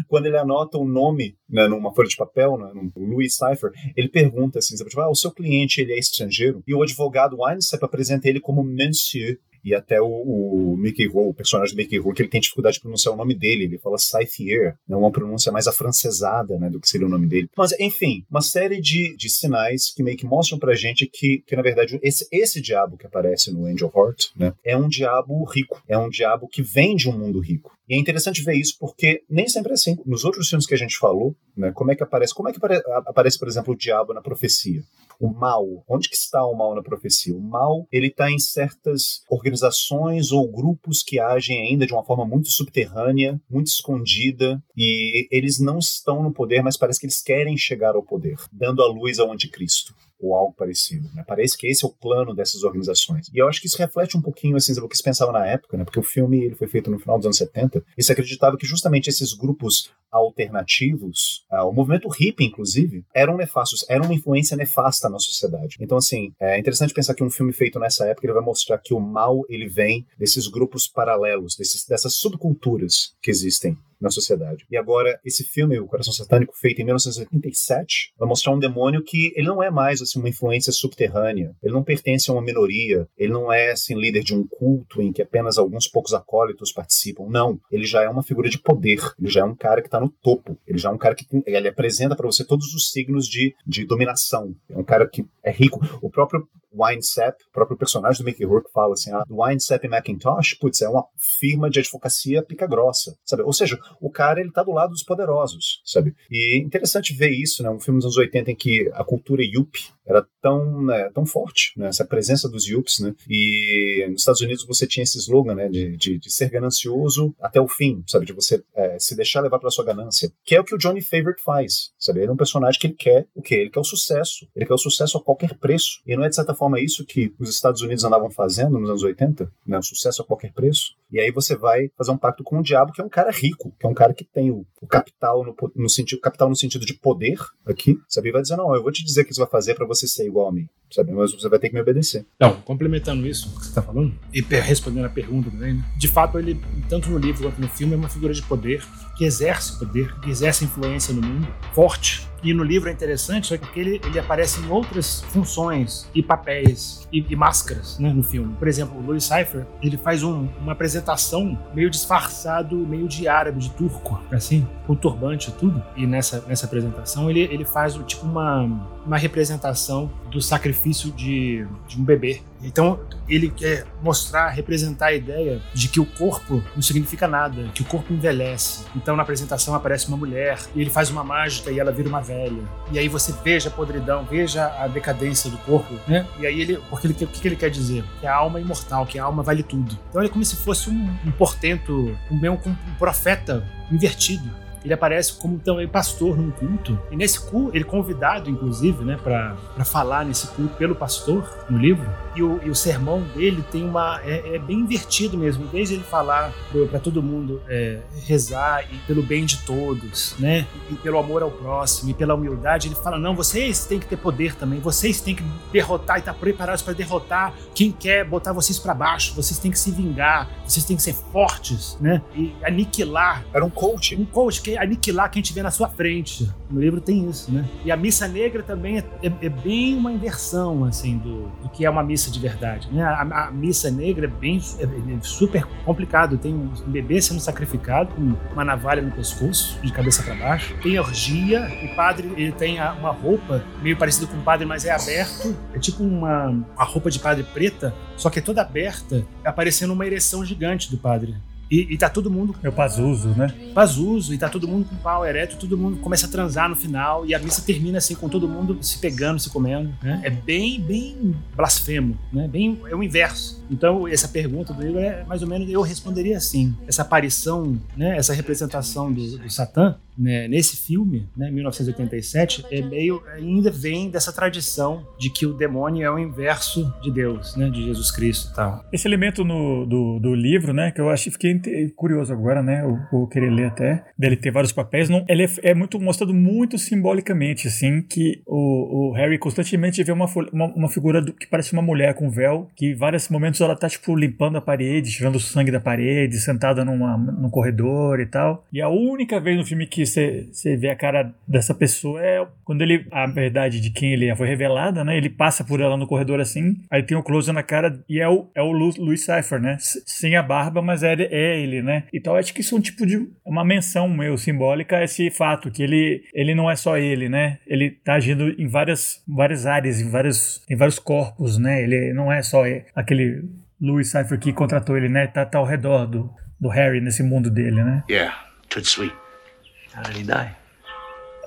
Quando ele anota o um nome né, numa folha de papel, né, no Louis Cypher, ele pergunta assim, tipo, ah, o seu cliente ele é estrangeiro? E o advogado Winesap apresenta ele como Monsieur e até o, o Mickey Rourke, o personagem do Mickey Rourke, ele tem dificuldade de pronunciar o nome dele, ele fala Scythier, né, uma pronúncia mais afrancesada, né, do que seria o nome dele. Mas, enfim, uma série de, de sinais que meio que mostram pra gente que, que na verdade, esse, esse diabo que aparece no Angel Heart, né, é um diabo rico, é um diabo que vem de um mundo rico. E é interessante ver isso porque nem sempre é assim. Nos outros filmes que a gente falou, né, como é que aparece, como é que aparece, por exemplo, o diabo na profecia? O mal, onde que está o mal na profecia? O mal, ele está em certas organizações ou grupos que agem ainda de uma forma muito subterrânea, muito escondida, e eles não estão no poder, mas parece que eles querem chegar ao poder, dando a luz ao anticristo ou algo parecido. Né? Parece que esse é o plano dessas organizações. E eu acho que isso reflete um pouquinho assim, o que se pensava na época, né? porque o filme ele foi feito no final dos anos 70 e se acreditava que justamente esses grupos alternativos, uh, o movimento hippie, inclusive, eram nefastos, eram uma influência nefasta na sociedade. Então, assim, é interessante pensar que um filme feito nessa época ele vai mostrar que o mal ele vem desses grupos paralelos, desses, dessas subculturas que existem na sociedade. E agora, esse filme, O Coração Satânico, feito em 1987, vai mostrar um demônio que ele não é mais assim, uma influência subterrânea, ele não pertence a uma minoria, ele não é assim, líder de um culto em que apenas alguns poucos acólitos participam. Não, ele já é uma figura de poder, ele já é um cara que está no topo, ele já é um cara que ele apresenta para você todos os signos de, de dominação. É um cara que é rico. O próprio Winesap, o próprio personagem do Mickey Rourke fala assim, ah, Winesap Macintosh, putz, é uma firma de advocacia pica grossa, sabe? Ou seja, o cara ele tá do lado dos poderosos, sabe? E interessante ver isso, né? Um filme dos anos 80 em que a cultura yuppie era tão, né, tão forte, né? Essa presença dos yuppies, né? E nos Estados Unidos você tinha esse slogan, né? De, de, de ser ganancioso até o fim, sabe? De você é, se deixar levar pela sua ganância, que é o que o Johnny Favorite faz, sabe? Ele é um personagem que ele quer o quê? Ele quer o sucesso. Ele quer o sucesso a qualquer preço. E não é de certa forma isso que os Estados Unidos andavam fazendo nos anos 80, né? O sucesso a qualquer preço. E aí você vai fazer um pacto com o diabo, que é um cara rico, que é um cara que tem o, o capital no, no, sentido capital no sentido de poder aqui, sabe? E vai dizer, não, eu vou te dizer o que você vai fazer para você ser igual a mim, sabe? Mas você vai ter que me obedecer. Então, complementando isso que você tá falando, e respondendo a pergunta também, né? de fato ele, tanto no livro quanto no filme, é uma figura de poder que exerce poder, que exerce influência no mundo, forte, e no livro é interessante, só que ele, ele aparece em outras funções e papéis e, e máscaras né, no filme. Por exemplo, o Louis Cypher, ele faz um, uma apresentação meio disfarçado, meio de árabe, de turco, assim, com turbante e tudo. E nessa, nessa apresentação ele, ele faz tipo uma, uma representação do sacrifício de, de um bebê. Então ele quer mostrar, representar a ideia de que o corpo não significa nada, que o corpo envelhece. Então na apresentação aparece uma mulher e ele faz uma mágica e ela vira uma velha. E aí você veja a podridão, veja a decadência do corpo, né? E aí ele, porque ele, o que ele quer dizer? Que a alma é imortal, que a alma vale tudo. Então ele é como se fosse um, um portento, um, um, um profeta invertido ele aparece como também pastor num culto. E nesse culto, ele é convidado, inclusive, né, para falar nesse culto pelo pastor no livro. E o, e o sermão dele tem uma. É, é bem invertido mesmo. Desde ele falar para todo mundo é, rezar e pelo bem de todos, né? E pelo amor ao próximo e pela humildade, ele fala: não, vocês têm que ter poder também, vocês têm que derrotar e estar tá preparados para derrotar quem quer botar vocês para baixo, vocês têm que se vingar, vocês têm que ser fortes, né? E aniquilar. Era um coach. Um coach, que aniquilar quem tiver na sua frente. No livro tem isso, né? E a missa negra também é, é, é bem uma inversão, assim, do, do, que é uma missa de verdade, né? A, a missa negra é bem é, é super complicado. Tem um bebê sendo sacrificado com uma navalha no pescoço, de cabeça para baixo. Tem orgia, o padre ele tem uma roupa meio parecida com o padre, mas é aberto. É tipo uma, uma roupa de padre preta, só que é toda aberta, aparecendo uma ereção gigante do padre. E, e tá todo mundo. É o Pazuso, né? Pazuso, e tá todo mundo com pau ereto, todo mundo começa a transar no final, e a missa termina assim, com todo mundo se pegando, se comendo. Né? É bem, bem blasfemo, né? Bem, é o inverso. Então, essa pergunta do Igor é mais ou menos, eu responderia assim. Essa aparição, né? Essa representação do, do Satã né, nesse filme, né, 1987, é meio ainda vem dessa tradição de que o demônio é o inverso de Deus, né, de Jesus Cristo, tal. Esse elemento no, do, do livro, né, que eu acho fiquei curioso agora, né, eu querer ler até dele ter vários papéis, não, ele é, é muito mostrado muito simbolicamente, assim, que o, o Harry constantemente vê uma, uma, uma figura do, que parece uma mulher com véu, que em vários momentos ela tá tipo limpando a parede, tirando o sangue da parede, sentada numa, num corredor e tal. E a única vez no filme que você vê a cara dessa pessoa é quando ele. A verdade de quem ele é foi revelada, né? Ele passa por ela no corredor assim, aí tem o close na cara e é o, é o Louis Cypher, né? Sem a barba, mas é, é ele, né? Então acho que isso é um tipo de. uma menção meio simbólica a esse fato, que ele, ele não é só ele, né? Ele tá agindo em várias, várias áreas, em vários, em vários corpos, né? Ele não é só aquele Louis Cypher que contratou ele, né? Tá, tá ao redor do, do Harry nesse mundo dele, né? Yeah, too sweet.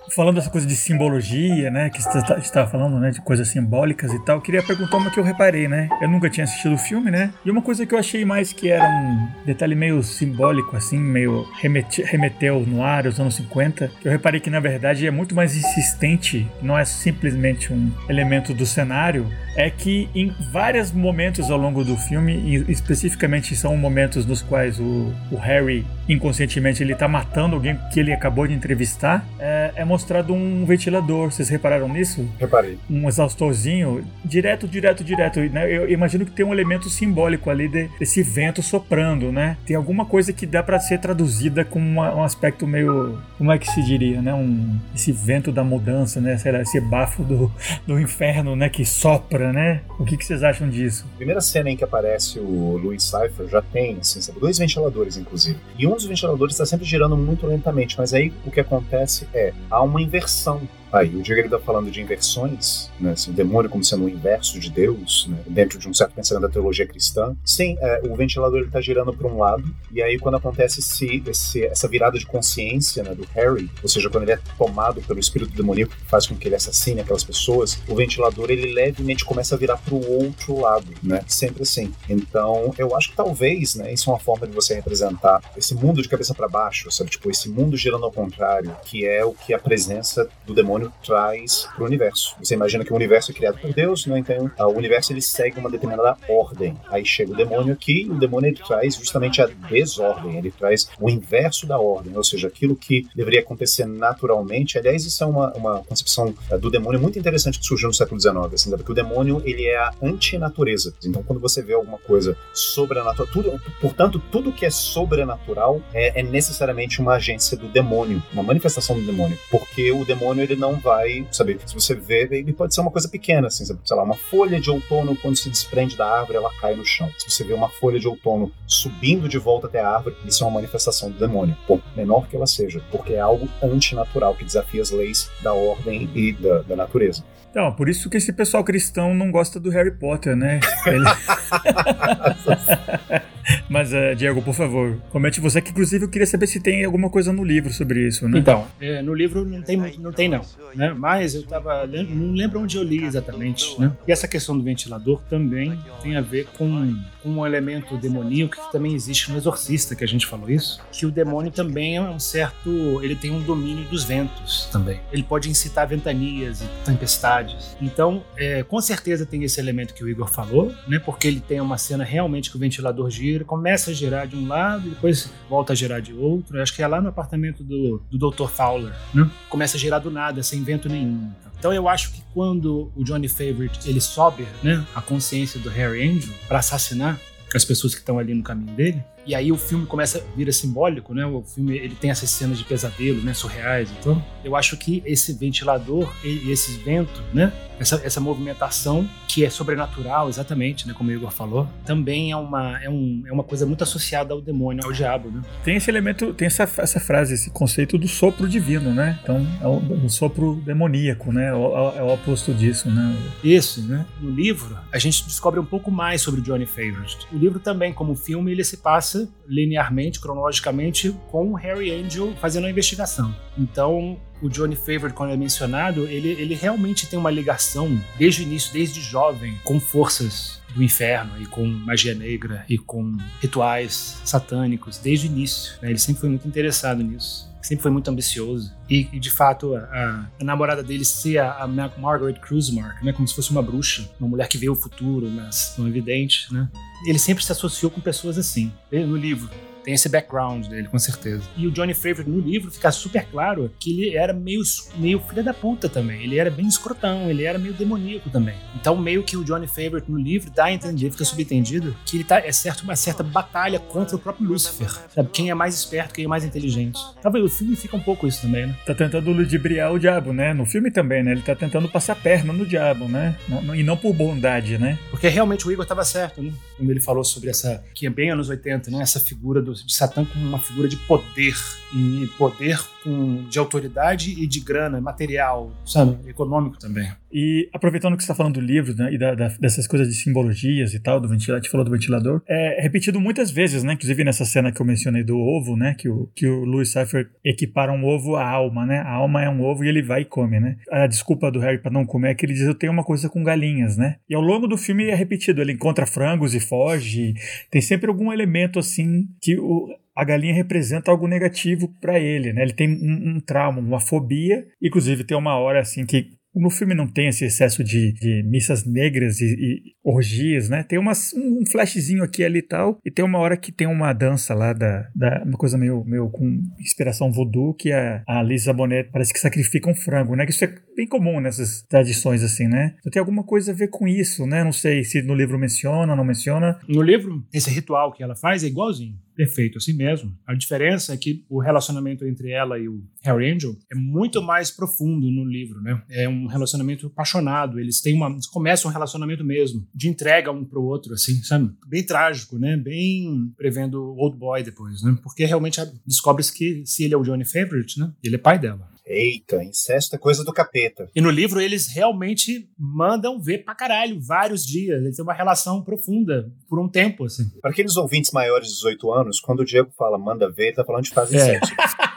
Falando dessa coisa de simbologia, né, que você estava tá, falando, né, de coisas simbólicas e tal, queria perguntar uma que eu reparei, né? Eu nunca tinha assistido o filme, né? E uma coisa que eu achei mais que era um detalhe meio simbólico, assim, meio remete, remeteu no ar, os anos 50, que eu reparei que na verdade é muito mais insistente, não é simplesmente um elemento do cenário, é que em vários momentos ao longo do filme, e especificamente são momentos nos quais o, o Harry inconscientemente ele tá matando alguém que ele acabou de entrevistar, é, é mostrado um ventilador. Vocês repararam nisso? Reparei. Um exaustorzinho, direto, direto, direto. Né? Eu imagino que tem um elemento simbólico ali de, desse vento soprando, né? Tem alguma coisa que dá para ser traduzida com uma, um aspecto meio. Como é que se diria, né? Um, esse vento da mudança, né? Sei lá, esse bafo do, do inferno, né? Que sopra, né? O que, que vocês acham disso? primeira cena em que aparece o Louis Cypher já tem, assim, sabe, dois ventiladores, inclusive. E um dos ventiladores está sempre girando muito lentamente, mas aí o que acontece é há uma inversão Aí, o Diego está falando de inversões, né, assim, o demônio como sendo o inverso de Deus, né, dentro de um certo pensamento da teologia cristã. Sim, é, o ventilador está girando para um lado, e aí quando acontece esse, esse, essa virada de consciência né, do Harry, ou seja, quando ele é tomado pelo espírito demoníaco que faz com que ele assassine aquelas pessoas, o ventilador ele levemente começa a virar para o outro lado, né, sempre assim. Então, eu acho que talvez, né, isso é uma forma de você representar esse mundo de cabeça para baixo, sabe, tipo, esse mundo girando ao contrário, que é o que a presença do demônio traz para o universo. Você imagina que o universo é criado por Deus, né? então o universo ele segue uma determinada ordem. Aí chega o demônio aqui, e o demônio ele traz justamente a desordem, ele traz o inverso da ordem, ou seja, aquilo que deveria acontecer naturalmente. Aliás, isso é uma, uma concepção eh, do demônio muito interessante que surgiu no século XIX, assim, porque o demônio ele é a antinatureza. Então, quando você vê alguma coisa sobrenatural, tudo, portanto, tudo que é sobrenatural é, é necessariamente uma agência do demônio, uma manifestação do demônio, porque o demônio ele não não vai, sabe? Se você vê, ele pode ser uma coisa pequena, assim, sei lá, uma folha de outono quando se desprende da árvore, ela cai no chão. Se você vê uma folha de outono subindo de volta até a árvore, isso é uma manifestação do demônio, por menor que ela seja, porque é algo antinatural que desafia as leis da ordem e da, da natureza. Então, por isso que esse pessoal cristão não gosta do Harry Potter, né? Ele... Mas, uh, Diego, por favor, comente você que, inclusive, eu queria saber se tem alguma coisa no livro sobre isso, né? Então, é, no livro não tem, não, tem não né? Mas eu tava. Não lembro onde eu li exatamente, né? E essa questão do ventilador também tem a ver com, com um elemento demoníaco que também existe no Exorcista, que a gente falou isso, que o demônio também é um certo. Ele tem um domínio dos ventos também. Ele pode incitar ventanias e tempestades. Então, é, com certeza tem esse elemento que o Igor falou, né? Porque ele tem uma cena realmente que o ventilador gira, começa a girar de um lado, depois volta a girar de outro. Eu acho que é lá no apartamento do, do Dr. Fowler, né? Começa a girar do nada, sem vento nenhum. Então eu acho que quando o Johnny Favorite ele sobe, né, a consciência do Harry Angel para assassinar as pessoas que estão ali no caminho dele, e aí o filme começa a vir simbólico, né? O filme ele tem essas cenas de pesadelo, né? Surreais. Então, eu acho que esse ventilador e esses ventos, né? Essa, essa movimentação que é sobrenatural, exatamente, né? Como o Igor falou, também é uma, é, um, é uma coisa muito associada ao demônio, ao diabo, né? Tem esse elemento, tem essa, essa frase, esse conceito do sopro divino, né? Então, é o, o sopro demoníaco, né? É o, é o oposto disso, né? Isso, né? No livro, a gente descobre um pouco mais sobre Johnny Favorite. O livro também, como filme, ele se passa linearmente, cronologicamente, com o Harry Angel fazendo a investigação. Então, o Johnny Favorite, quando é mencionado, ele, ele realmente tem uma ligação, desde o início, desde jovem, com forças do inferno e com magia negra e com rituais satânicos, desde o início. Né? Ele sempre foi muito interessado nisso sempre foi muito ambicioso. E, e de fato, a, a, namorada dele ser a, a Margaret Kruzmark, né? Como se fosse uma bruxa, uma mulher que vê o futuro, mas não evidente, né? Ele sempre se associou com pessoas assim. No livro, tem esse background dele, com certeza. E o Johnny Favorite no livro fica super claro que ele era meio, meio filha da puta também. Ele era bem escrotão, ele era meio demoníaco também. Então, meio que o Johnny Favorite no livro dá a entender, fica subentendido, que ele tá, é certo, uma certa batalha contra o próprio Lucifer. Sabe? Quem é mais esperto, quem é mais inteligente. Talvez o filme fica um pouco isso também, né? Tá tentando ludibriar o diabo, né? No filme também, né? Ele tá tentando passar a perna no diabo, né? E não por bondade, né? Porque realmente o Igor tava certo, né? Quando ele falou sobre essa, que é bem anos 80, né? Essa figura do, de Satã como uma figura de poder e poder com, de autoridade e de grana, material, sabe? Econômico também. E aproveitando que você está falando do livro né, e da, da, dessas coisas de simbologias e tal, do ventilador, falou do ventilador, é repetido muitas vezes, né? Inclusive nessa cena que eu mencionei do ovo, né? Que o, que o Louis Cypher equipara um ovo à alma, né? A alma é um ovo e ele vai e come, né? A desculpa do Harry para não comer é que ele diz: Eu tenho uma coisa com galinhas, né? E ao longo do filme é repetido, ele encontra frangos e foge. Tem sempre algum elemento assim que o, a galinha representa algo negativo para ele, né? Ele tem um, um, trauma, uma fobia. Inclusive, tem uma hora assim que no filme não tem esse excesso de, de missas negras e, e, orgias, né? Tem umas, um flashzinho aqui ali e tal, e tem uma hora que tem uma dança lá da, da uma coisa meio, meio com inspiração voodoo, que a, a Lisa Bonet parece que sacrifica um frango, né? Que isso é bem comum nessas tradições assim, né? Então tem alguma coisa a ver com isso, né? Não sei se no livro menciona, não menciona. No livro, esse ritual que ela faz é igualzinho perfeito, assim mesmo. A diferença é que o relacionamento entre ela e o Harry Angel é muito mais profundo no livro, né? É um relacionamento apaixonado. Eles têm uma, eles começam um relacionamento mesmo, de entrega um pro outro, assim, sabe? Bem trágico, né? Bem prevendo Old Boy depois, né? Porque realmente descobre-se que se ele é o Johnny Favorite, né? Ele é pai dela. Eita, incesto é coisa do capeta. E no livro eles realmente mandam ver pra caralho, vários dias. Eles têm uma relação profunda por um tempo, assim. Para aqueles ouvintes maiores de 18 anos, quando o Diego fala manda ver, ele tá falando de fase é. sexo.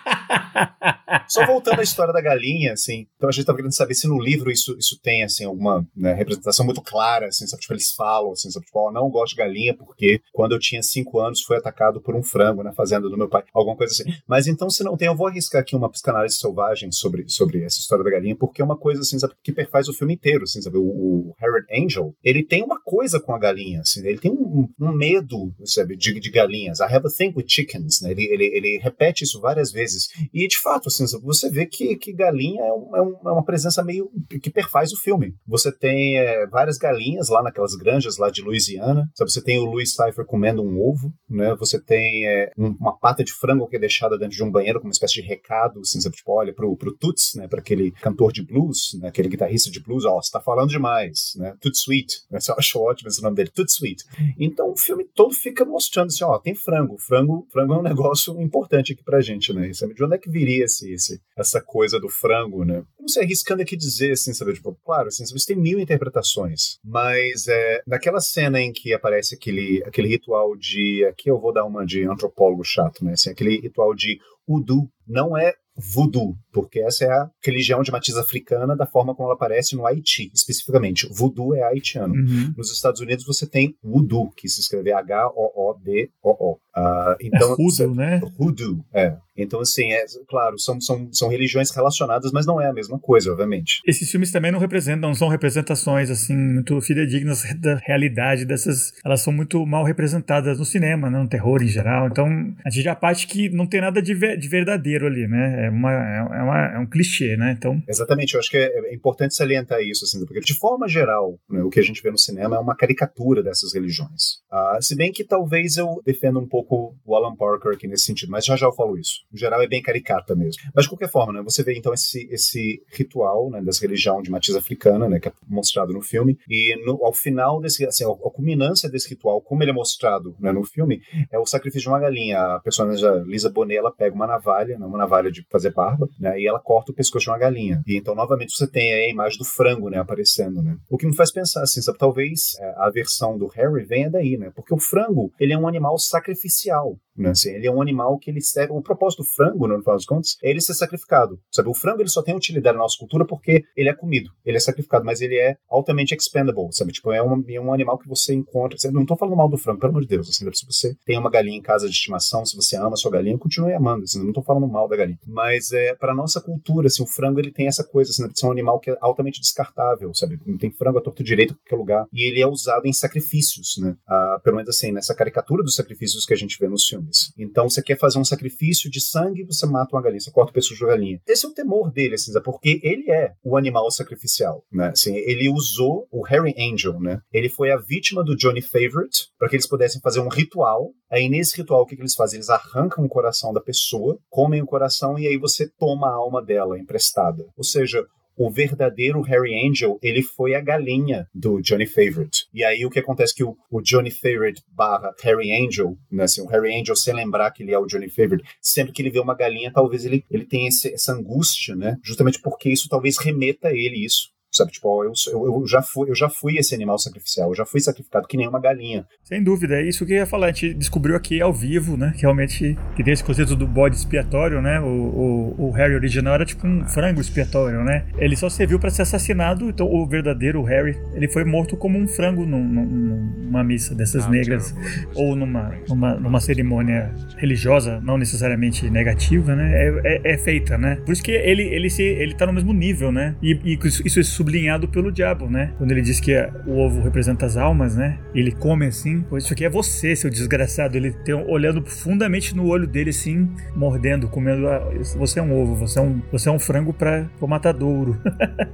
Só voltando à história da galinha, assim, então a gente tava querendo saber se no livro isso, isso tem, assim, alguma né, representação muito clara, assim, sabe, tipo, eles falam, assim, sabe, tipo, oh, não gosto de galinha porque quando eu tinha 5 anos fui atacado por um frango na fazenda do meu pai, alguma coisa assim. Mas então, se não tem, eu vou arriscar aqui uma psicanálise selvagem sobre, sobre essa história da galinha, porque é uma coisa, assim, sabe, que perfaz o filme inteiro, assim, sabe, o, o Harold Angel, ele tem uma coisa com a galinha, assim, ele tem um, um medo, sabe, de, de galinhas. I have a thing with chickens, né, ele, ele, ele repete isso várias vezes, e de fato, assim, você vê que, que galinha é, um, é, um, é, uma presença meio que perfaz o filme. Você tem é, várias galinhas lá naquelas granjas lá de Louisiana. Sabe? Você tem o Louis Cypher comendo um ovo, né? Você tem é, uma pata de frango que é deixada dentro de um banheiro como uma espécie de recado, assim, sabe? Tipo, olha, pro, pro Toots, né? Para aquele cantor de blues, né? aquele guitarrista de blues, ó, você tá falando demais, né? Toots Sweet. Né? Eu acho ótimo esse nome dele, Toots Sweet. Então o filme todo fica mostrando assim, ó, tem frango. Frango, frango é um negócio importante aqui pra gente, né? Sabe? De onde é que viria esse, esse, essa coisa do frango, né? não sei, arriscando aqui dizer, assim, sabe? Tipo, claro, assim, você tem mil interpretações, mas é, naquela cena em que aparece aquele, aquele ritual de. Aqui eu vou dar uma de antropólogo chato, né? Assim, aquele ritual de Udu não é voodoo, porque essa é a religião de matiz africana da forma como ela aparece no Haiti, especificamente. Voodoo é haitiano. Uhum. Nos Estados Unidos você tem voodoo, que se escreve H-O-O-D-O-O. Uh, ah, então, é voodoo, né? Voodoo, é. Então, assim, é claro, são, são, são religiões relacionadas, mas não é a mesma coisa, obviamente. Esses filmes também não representam, não são representações, assim, muito fidedignas da realidade dessas. Elas são muito mal representadas no cinema, né, no terror em geral. Então, a gente já parte que não tem nada de, ver, de verdadeiro ali, né? É, uma, é, uma, é um clichê, né? Então... Exatamente, eu acho que é, é importante salientar isso, assim, porque de forma geral, né, o que a gente vê no cinema é uma caricatura dessas religiões. Ah, se bem que talvez eu defenda um pouco o Alan Parker aqui nesse sentido, mas já já eu falo isso no geral é bem caricata mesmo. Mas de qualquer forma, né, você vê então esse, esse ritual né, dessa religião de matiz africana, né, que é mostrado no filme, e no, ao final desse, assim, a, culminância desse ritual, como ele é mostrado né, no filme, é o sacrifício de uma galinha. A personagem Lisa Bonet, ela pega uma navalha, né, uma navalha de fazer barba, né, e ela corta o pescoço de uma galinha. E então, novamente, você tem a imagem do frango, né, aparecendo, né. O que me faz pensar, assim, sabe, talvez é, a versão do Harry venha daí, né, porque o frango, ele é um animal sacrificial, né? Assim, ele é um animal que ele serve. O propósito do frango, no final das contas, é ele ser sacrificado. Sabe? O frango ele só tem utilidade na nossa cultura porque ele é comido, ele é sacrificado, mas ele é altamente expendable. Sabe? Tipo, é um, é um animal que você encontra. Não estou falando mal do frango, pelo amor de Deus. Assim, se você tem uma galinha em casa de estimação, se você ama a sua galinha, continue amando. Assim, não estou falando mal da galinha. Mas é, para nossa cultura, assim, o frango ele tem essa coisa assim, de ser um animal que é altamente descartável. Sabe? Não tem frango a torto direito em qualquer lugar. E ele é usado em sacrifícios, né? Ah, pelo menos assim, nessa caricatura dos sacrifícios que a gente vê nos filmes. Então, você quer fazer um sacrifício de sangue, você mata uma galinha, você corta o pescoço de galinha. Esse é o temor dele, assim, porque ele é o animal sacrificial, né? Assim, ele usou o Harry Angel, né? Ele foi a vítima do Johnny Favorite para que eles pudessem fazer um ritual. Aí nesse ritual o que, que eles fazem? Eles arrancam o coração da pessoa, comem o coração e aí você toma a alma dela emprestada. Ou seja, o verdadeiro Harry Angel, ele foi a galinha do Johnny Favorite. E aí o que acontece que o, o Johnny Favorite barra Harry Angel, né, assim, o Harry Angel sem lembrar que ele é o Johnny Favorite, sempre que ele vê uma galinha, talvez ele, ele tenha esse, essa angústia, né? Justamente porque isso talvez remeta a ele isso. Sabe, tipo, eu, eu, eu, já fui, eu já fui esse animal sacrificial, eu já fui sacrificado que nem uma galinha. Sem dúvida, é isso que eu ia falar. A gente descobriu aqui ao vivo, né? Realmente, que tem esse conceito do bode expiatório, né? O, o, o Harry original era tipo um frango expiatório, né? Ele só serviu para ser assassinado, então o verdadeiro Harry, ele foi morto como um frango num, num, numa missa dessas ah, negras, ou numa, numa, numa cerimônia religiosa, não necessariamente negativa, né? É, é, é, feita, né? Por isso que ele, ele, se, ele tá no mesmo nível, né? E, e isso, isso sublinhado pelo diabo, né? Quando ele diz que o ovo representa as almas, né? Ele come assim, pois isso aqui é você, seu desgraçado. Ele tem, olhando profundamente no olho dele, assim, mordendo, comendo. A, você é um ovo, você é um, você é um frango para o matadouro.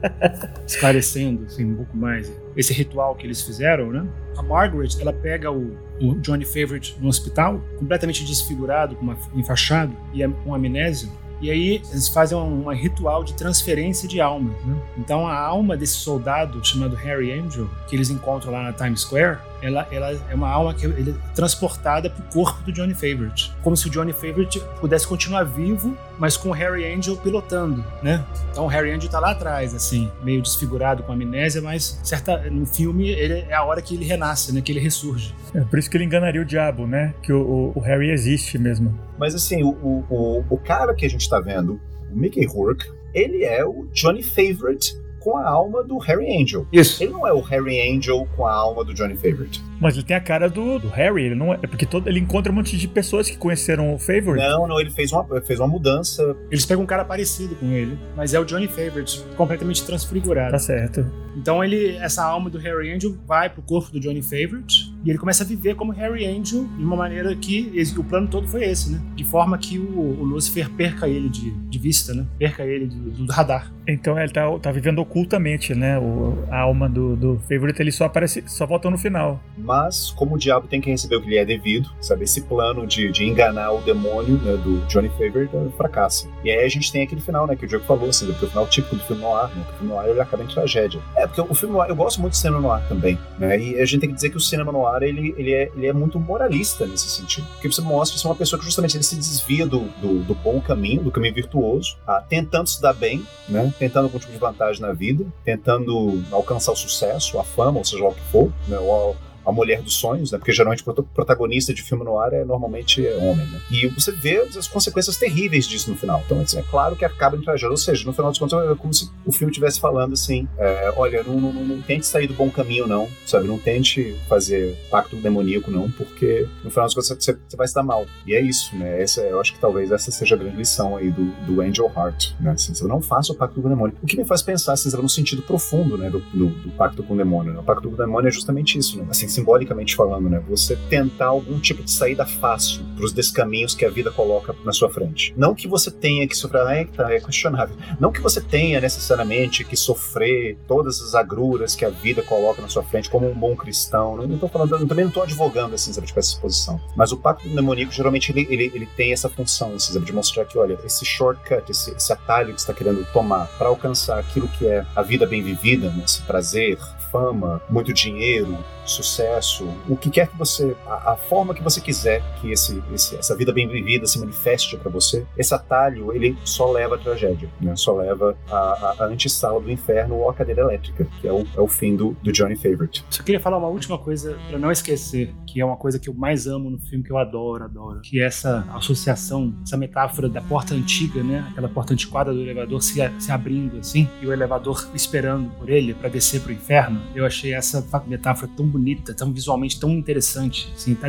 Esclarecendo, assim, um pouco mais esse ritual que eles fizeram, né? A Margaret, ela pega o, o Johnny Favorite no hospital, completamente desfigurado, com uma, enfaixado e com amnésia, e aí eles fazem um, um ritual de transferência de almas. Né? Então a alma desse soldado chamado Harry Angel, que eles encontram lá na Times Square, ela, ela é uma alma que ele é transportada para o corpo do Johnny Favorite. Como se o Johnny Favorite pudesse continuar vivo, mas com o Harry Angel pilotando, né? Então o Harry Angel está lá atrás, assim, meio desfigurado com amnésia, mas certa, no filme ele, é a hora que ele renasce, né? Que ele ressurge. É por isso que ele enganaria o diabo, né? Que o, o, o Harry existe mesmo. Mas assim, o, o, o cara que a gente está vendo, o Mickey Rourke, ele é o Johnny Favorite com a alma do Harry Angel. Isso. Ele não é o Harry Angel com a alma do Johnny Favorite. Mas ele tem a cara do, do Harry, ele não é. É porque todo, ele encontra um monte de pessoas que conheceram o Favorite. Não, não, ele fez uma, fez uma mudança. Eles pegam um cara parecido com ele, mas é o Johnny Favorite, completamente transfigurado. Tá certo. Então ele, essa alma do Harry Angel vai pro corpo do Johnny Favorite e ele começa a viver como Harry Angel de uma maneira que o plano todo foi esse, né? De forma que o, o Lucifer perca ele de, de vista, né? Perca ele do, do radar. Então ele tá, tá vivendo ocultamente, né? O, a alma do, do Favorite ele só aparece, só volta no final. Mas como o diabo tem que receber o que lhe é devido, sabe? Esse plano de, de enganar o demônio né, do Johnny Favorite é, fracassa. E aí a gente tem aquele final, né? Que o Diego falou, assim, o final típico do filme noir, né? O filme noir ele acaba em tragédia. É, porque o filme noir, eu gosto muito do cinema noir também, né? E a gente tem que dizer que o cinema noir ele, ele, é, ele é muito moralista nesse sentido. Porque você mostra você é uma pessoa que justamente ele se desvia do, do, do bom caminho, do caminho virtuoso, ah, tentando se dar bem, né? tentando algum tipo de vantagem na vida, tentando alcançar o sucesso, a fama, ou seja lá o que for, né? ou, a mulher dos sonhos, né? Porque geralmente o protagonista de filme no ar é normalmente é homem, né? E você vê as consequências terríveis disso no final. Então, assim, é claro que acaba em tragédia. Ou seja, no final dos contos, é como se o filme estivesse falando assim: é, olha, não, não, não, tente sair do bom caminho, não, sabe? Não tente fazer pacto demoníaco, não, porque no final dos contos você, você vai se dar mal. E é isso, né? Essa, eu acho que talvez essa seja a grande lição aí do, do Angel Heart, né? Assim, você não faça o pacto com o demônio. O que me faz pensar, assim, no sentido profundo, né, do, do, do pacto com o demônio. Né? O pacto com o demônio é justamente isso, né? Assim, simbolicamente falando né? Você tentar algum tipo de saída fácil para os descaminhos que a vida coloca na sua frente. Não que você tenha que sofrer, ah, é, tá, é questionável. Não que você tenha necessariamente que sofrer todas as agruras que a vida coloca na sua frente como um bom cristão. Não, estou falando, eu também não estou advogando assim, sabe, tipo, essa exposição. Mas o pacto demoníaco geralmente ele, ele, ele tem essa função, assim, sabe, de mostrar que, olha, esse shortcut, esse, esse atalho que está querendo tomar para alcançar aquilo que é a vida bem vivida, né, esse prazer, fama, muito dinheiro, sucesso, o que quer que você, a, a forma que você quiser que esse, esse, essa vida bem vivida se manifeste para você, esse atalho ele só leva à tragédia, né? Só leva à, à antessala do inferno ou à cadeira elétrica, que é o, é o fim do, do Johnny Favorite. Só queria falar uma última coisa para não esquecer, que é uma coisa que eu mais amo no filme, que eu adoro, adoro, que é essa associação, essa metáfora da porta antiga, né? Aquela porta antiquada do elevador se, se abrindo assim, e o elevador esperando por ele para descer pro inferno. Eu achei essa metáfora tão bonita, tão visualmente tão interessante. Assim, tá,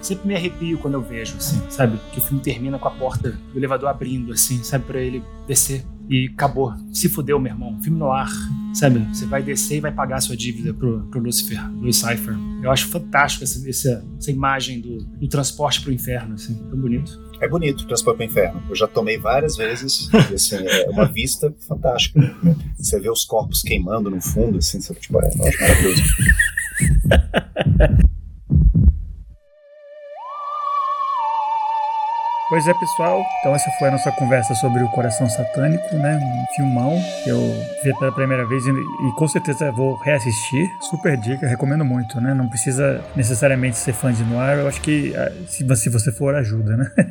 sempre me arrepio quando eu vejo, assim, sabe? Que o filme termina com a porta do elevador abrindo, assim, sabe? Para ele descer. E acabou. Se fudeu, meu irmão. Filme no ar, sabe? Você vai descer e vai pagar a sua dívida pro, pro Lucifer. Eu acho fantástico essa, essa, essa imagem do, do transporte pro inferno, assim, tão bonito. É bonito o transporte pro inferno. Eu já tomei várias vezes. E, assim, é uma vista fantástica. Você vê os corpos queimando no fundo, assim, sabe? Tipo, é, maravilhoso. Pois é, pessoal. Então essa foi a nossa conversa sobre o Coração Satânico, né? Um filmão que eu vi pela primeira vez e, e, com certeza vou reassistir. Super dica, recomendo muito, né? Não precisa necessariamente ser fã de noir. Eu acho que ah, se, se você for, ajuda, né?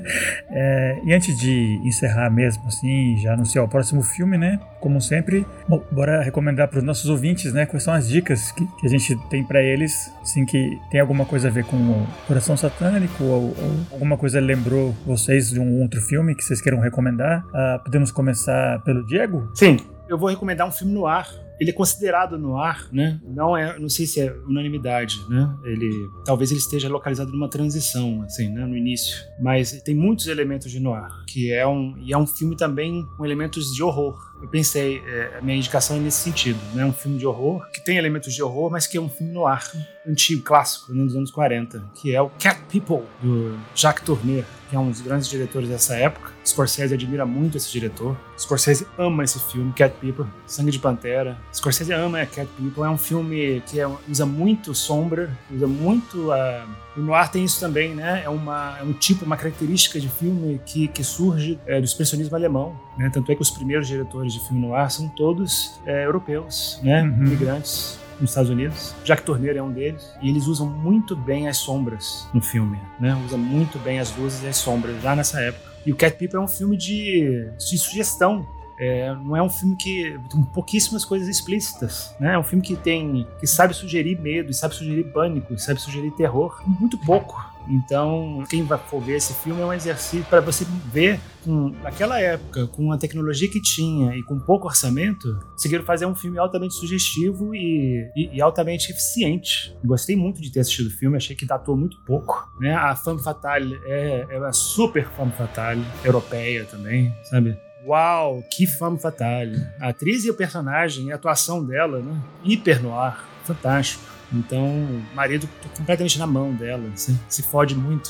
É, e antes de encerrar mesmo, assim, já anunciar o próximo filme, né? Como sempre, bom, bora recomendar para os nossos ouvintes, né? Quais são as dicas que, que a gente tem para eles, assim, que tem alguma coisa a ver com o Coração Satânico ou, ou alguma coisa lembrou você vocês de um outro filme que vocês queiram recomendar. Uh, podemos começar pelo Diego? Sim, eu vou recomendar um filme no ar ele é considerado no ar, né? Não é, não sei se é unanimidade, né? Ele talvez ele esteja localizado numa transição, assim, né? No início, mas tem muitos elementos de noir, que é um e é um filme também com elementos de horror. Eu pensei, é, a minha indicação é nesse sentido, né? Um filme de horror que tem elementos de horror, mas que é um filme noir antigo, clássico, né? dos anos 40, que é o Cat People do Jacques Tourneur, que é um dos grandes diretores dessa época. Scorsese admira muito esse diretor. Scorsese ama esse filme, Cat People, Sangue de Pantera, Scorsese ama Cat People, é um filme que é, usa muito sombra, usa muito. Uh, o noir tem isso também, né? É, uma, é um tipo, uma característica de filme que, que surge é, do expressionismo alemão, né? Tanto é que os primeiros diretores de filme noir são todos é, europeus, né? Uhum. Imigrantes nos Estados Unidos. Jack Turner é um deles. E eles usam muito bem as sombras no filme, né? Usa muito bem as luzes e as sombras já nessa época. E o Cat People é um filme de, de sugestão é, não é um filme que tem pouquíssimas coisas explícitas, né? É um filme que tem que sabe sugerir medo, sabe sugerir pânico, sabe sugerir terror, muito pouco. Então, quem vai for ver esse filme é um exercício para você ver, com, naquela época, com a tecnologia que tinha e com pouco orçamento, conseguiram fazer um filme altamente sugestivo e, e, e altamente eficiente. Gostei muito de ter assistido o filme, achei que datou muito pouco. Né? A femme fatale é, é uma super femme fatale, europeia também, sabe? Uau, que fama fatale. A atriz e o personagem, a atuação dela, né? Hiper no ar, fantástico. Então, o marido tá completamente na mão dela, assim, se fode muito.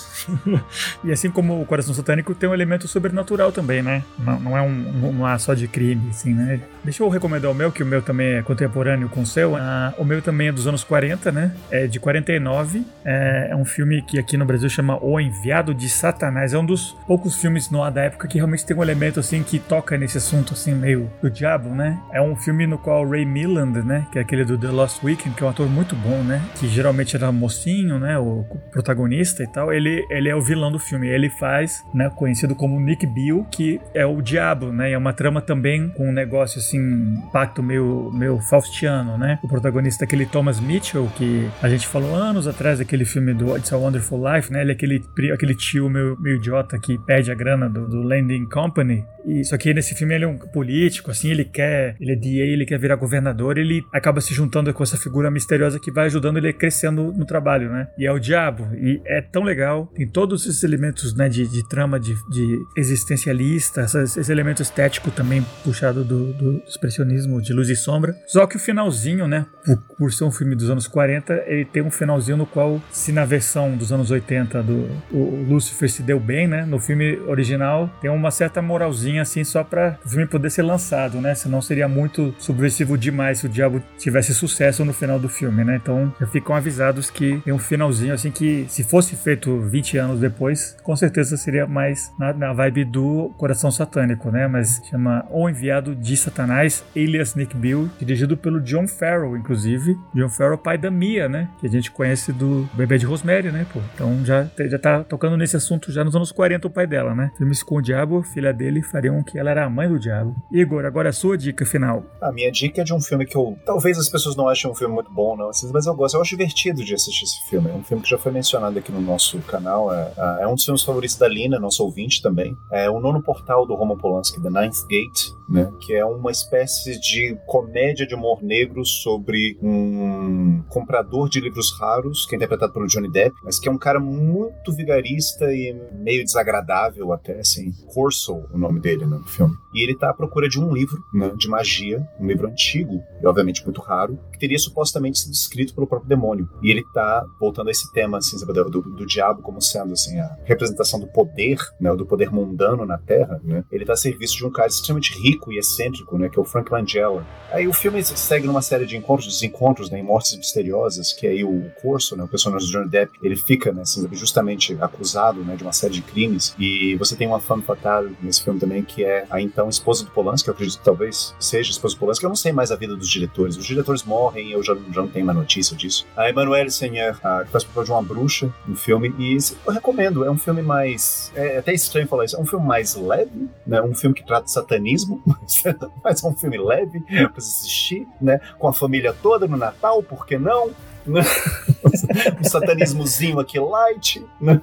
e assim como o Coração Satânico tem um elemento sobrenatural também, né? Não, não é um, um, um só de crime, assim, né? Deixa eu recomendar o meu, que o meu também é contemporâneo com o seu. Ah, o meu também é dos anos 40, né? É de 49. É, é um filme que aqui no Brasil chama O Enviado de Satanás. É um dos poucos filmes no da época que realmente tem um elemento, assim, que toca nesse assunto, assim, meio do diabo, né? É um filme no qual Ray Milland, né? Que é aquele do The Lost Weekend, que é um ator muito bom Né? Que geralmente era mocinho, né? O protagonista e tal. Ele, ele é o vilão do filme. Ele faz, né? Conhecido como Nick Bill, que é o diabo, né? E é uma trama também com um negócio assim, pacto meio, meio faustiano, né? O protagonista é aquele Thomas Mitchell, que a gente falou anos atrás daquele filme do It's a Wonderful Life, né? Ele é aquele, aquele tio meio, meio idiota que perde a grana do, do Landing Company. E, só que nesse filme ele é um político, assim, ele quer, ele é DA, ele quer virar governador, ele acaba se juntando com essa figura misteriosa que vai ajudando ele crescendo no trabalho, né? E é o diabo. E é tão legal, tem todos esses elementos, né, de, de trama, de, de existencialista, esse elemento estético também puxado do, do expressionismo de luz e sombra. Só que o finalzinho, né, por, por ser um filme dos anos 40, ele tem um finalzinho no qual, se na versão dos anos 80 do o Lucifer se deu bem, né, no filme original tem uma certa moralzinha assim só para o filme poder ser lançado, né? Senão seria muito subversivo demais se o diabo tivesse sucesso no final do filme, né? Então já ficam avisados que tem um finalzinho assim que se fosse feito 20 anos depois, com certeza seria mais na, na vibe do Coração Satânico, né? Mas chama O Enviado de Satanás, Elias Nick Bill, dirigido pelo John Farrell, inclusive. John Farrell, pai da Mia, né? Que a gente conhece do Bebê de Rosemary, né? Pô, então já, já tá tocando nesse assunto já nos anos 40 o pai dela, né? Filmes com o diabo, filha dele fariam que ela era a mãe do diabo. Igor, agora a sua dica final. A minha dica é de um filme que eu. Talvez as pessoas não achem um filme muito bom, não, assim, mas eu gosto. Eu acho divertido de assistir esse filme. É um filme que já foi mencionado aqui no nosso canal. É, é um dos filmes favoritos da Lina, nosso ouvinte também. É o nono portal do Roman Polanski, The Ninth Gate, né? Que é uma espécie de comédia de humor negro sobre um comprador de livros raros, que é interpretado pelo Johnny Depp, mas que é um cara muito vigarista e meio desagradável até, assim. Corso, o nome dele, né, no filme. E ele tá à procura de um livro, né, de magia, um livro antigo, e obviamente muito raro, teria supostamente sido escrito pelo próprio demônio. E ele tá voltando a esse tema, assim, do, do, do diabo como sendo, assim, a representação do poder, né, do poder mundano na Terra, né. Ele tá a serviço de um cara extremamente rico e excêntrico, né, que é o Frank Langella. Aí o filme segue numa série de encontros, desencontros, né, em mortes misteriosas, que aí o Corso, né, o personagem do Johnny Depp, ele fica, né, assim, justamente acusado, né, de uma série de crimes. E você tem uma fama fatal nesse filme também, que é a então esposa do Polanski, que eu acredito que talvez seja a esposa do Polanski. Eu não sei mais a vida dos diretores. Os diretores morrem, eu já, já não tenho mais notícia disso. A Emanuele Seigneur, que faz papel de uma bruxa no filme, e eu recomendo. É um filme mais. É até estranho falar isso. É um filme mais leve, né? Um filme que trata satanismo, mas é um filme leve pra assistir, né? Com a família toda no Natal, por que não? um satanismozinho aqui light, né?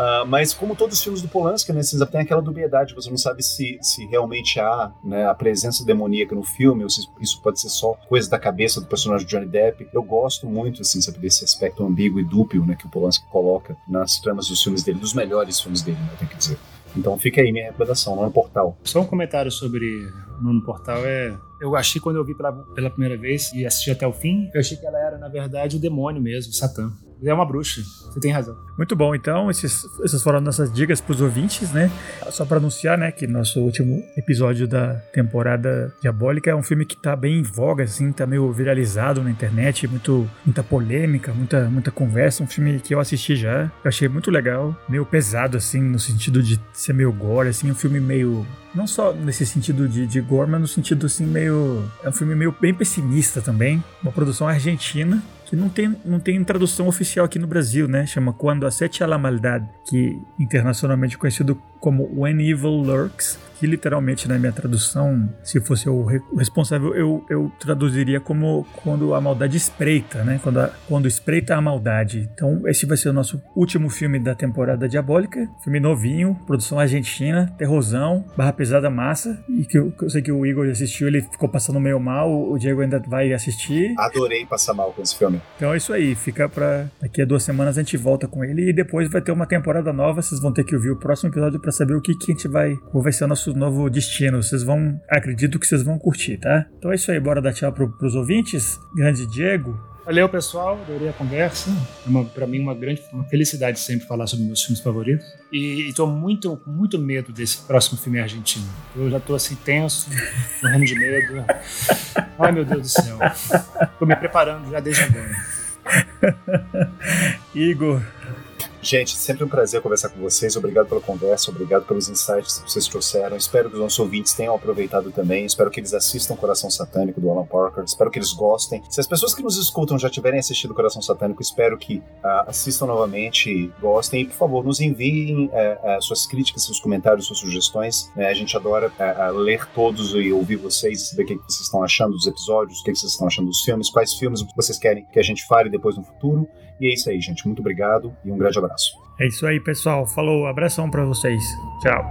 Uh, mas como todos os filmes do Polanski, né, você tem aquela dubiedade, você não sabe se, se realmente há né, a presença demoníaca no filme, ou se isso pode ser só coisa da cabeça do personagem de Johnny Depp. Eu gosto muito, assim, sabe, desse aspecto ambíguo e dúbio, né, que o Polanski coloca nas tramas dos filmes dele, dos melhores filmes dele, né, tenho que dizer. Então fica aí minha recomendação, no Portal. Só um comentário sobre no Portal é. Eu achei quando eu vi pela, pela primeira vez e assisti até o fim, eu achei que ela era, na verdade, o demônio mesmo, o Satã. É uma bruxa, você tem razão. Muito bom, então, esses, essas foram nossas dicas para os ouvintes, né? Só para anunciar, né, que nosso último episódio da temporada Diabólica é um filme que tá bem em voga, assim, tá meio viralizado na internet, muito, muita polêmica, muita, muita conversa. Um filme que eu assisti já, eu achei muito legal, meio pesado, assim, no sentido de ser meio gore, assim, um filme meio não só nesse sentido de, de gore, mas no sentido assim meio. É um filme meio bem pessimista também. Uma produção argentina que não tem, não tem tradução oficial aqui no Brasil, né? Chama Quando a la Maldade, que internacionalmente conhecido como When Evil Lurks, que literalmente na minha tradução, se fosse o, responsável, eu, eu traduziria como quando a maldade espreita, né? Quando, a, quando espreita a maldade. Então, esse vai ser o nosso último filme da temporada diabólica. Filme novinho, produção argentina, terrorzão, barra pesada massa. E que eu, que eu sei que o Igor assistiu, ele ficou passando meio mal. O Diego ainda vai assistir. Adorei passar mal com esse filme. Então é isso aí. Fica pra. Daqui a duas semanas a gente volta com ele. E depois vai ter uma temporada nova. Vocês vão ter que ouvir o próximo episódio para saber o que, que a gente vai. Qual vai ser o nosso nosso novo destino. Vocês vão, acredito que vocês vão curtir, tá? Então é isso aí, bora dar tchau pro, pros ouvintes. Grande Diego. Valeu, pessoal. Adorei a conversa. É uma, pra mim uma grande uma felicidade sempre falar sobre meus filmes favoritos. E, e tô muito, com muito medo desse próximo filme argentino. Eu já tô assim tenso, morrendo de medo. Ai, meu Deus do céu. Tô me preparando já desde agora. Igor. Gente, sempre um prazer conversar com vocês. Obrigado pela conversa, obrigado pelos insights que vocês trouxeram. Espero que os nossos ouvintes tenham aproveitado também. Espero que eles assistam Coração Satânico do Alan Parker. Espero que eles gostem. Se as pessoas que nos escutam já tiverem assistido Coração Satânico, espero que uh, assistam novamente, gostem e, por favor, nos enviem uh, uh, suas críticas, seus comentários, suas sugestões. Né? a gente adora ler todos e ouvir vocês, saber o que vocês estão achando dos episódios, o que vocês estão achando dos filmes, quais filmes vocês querem que a gente fale depois no futuro. E é isso aí, gente. Muito obrigado e um grande abraço. É isso aí, pessoal. Falou, abração para vocês. Tchau.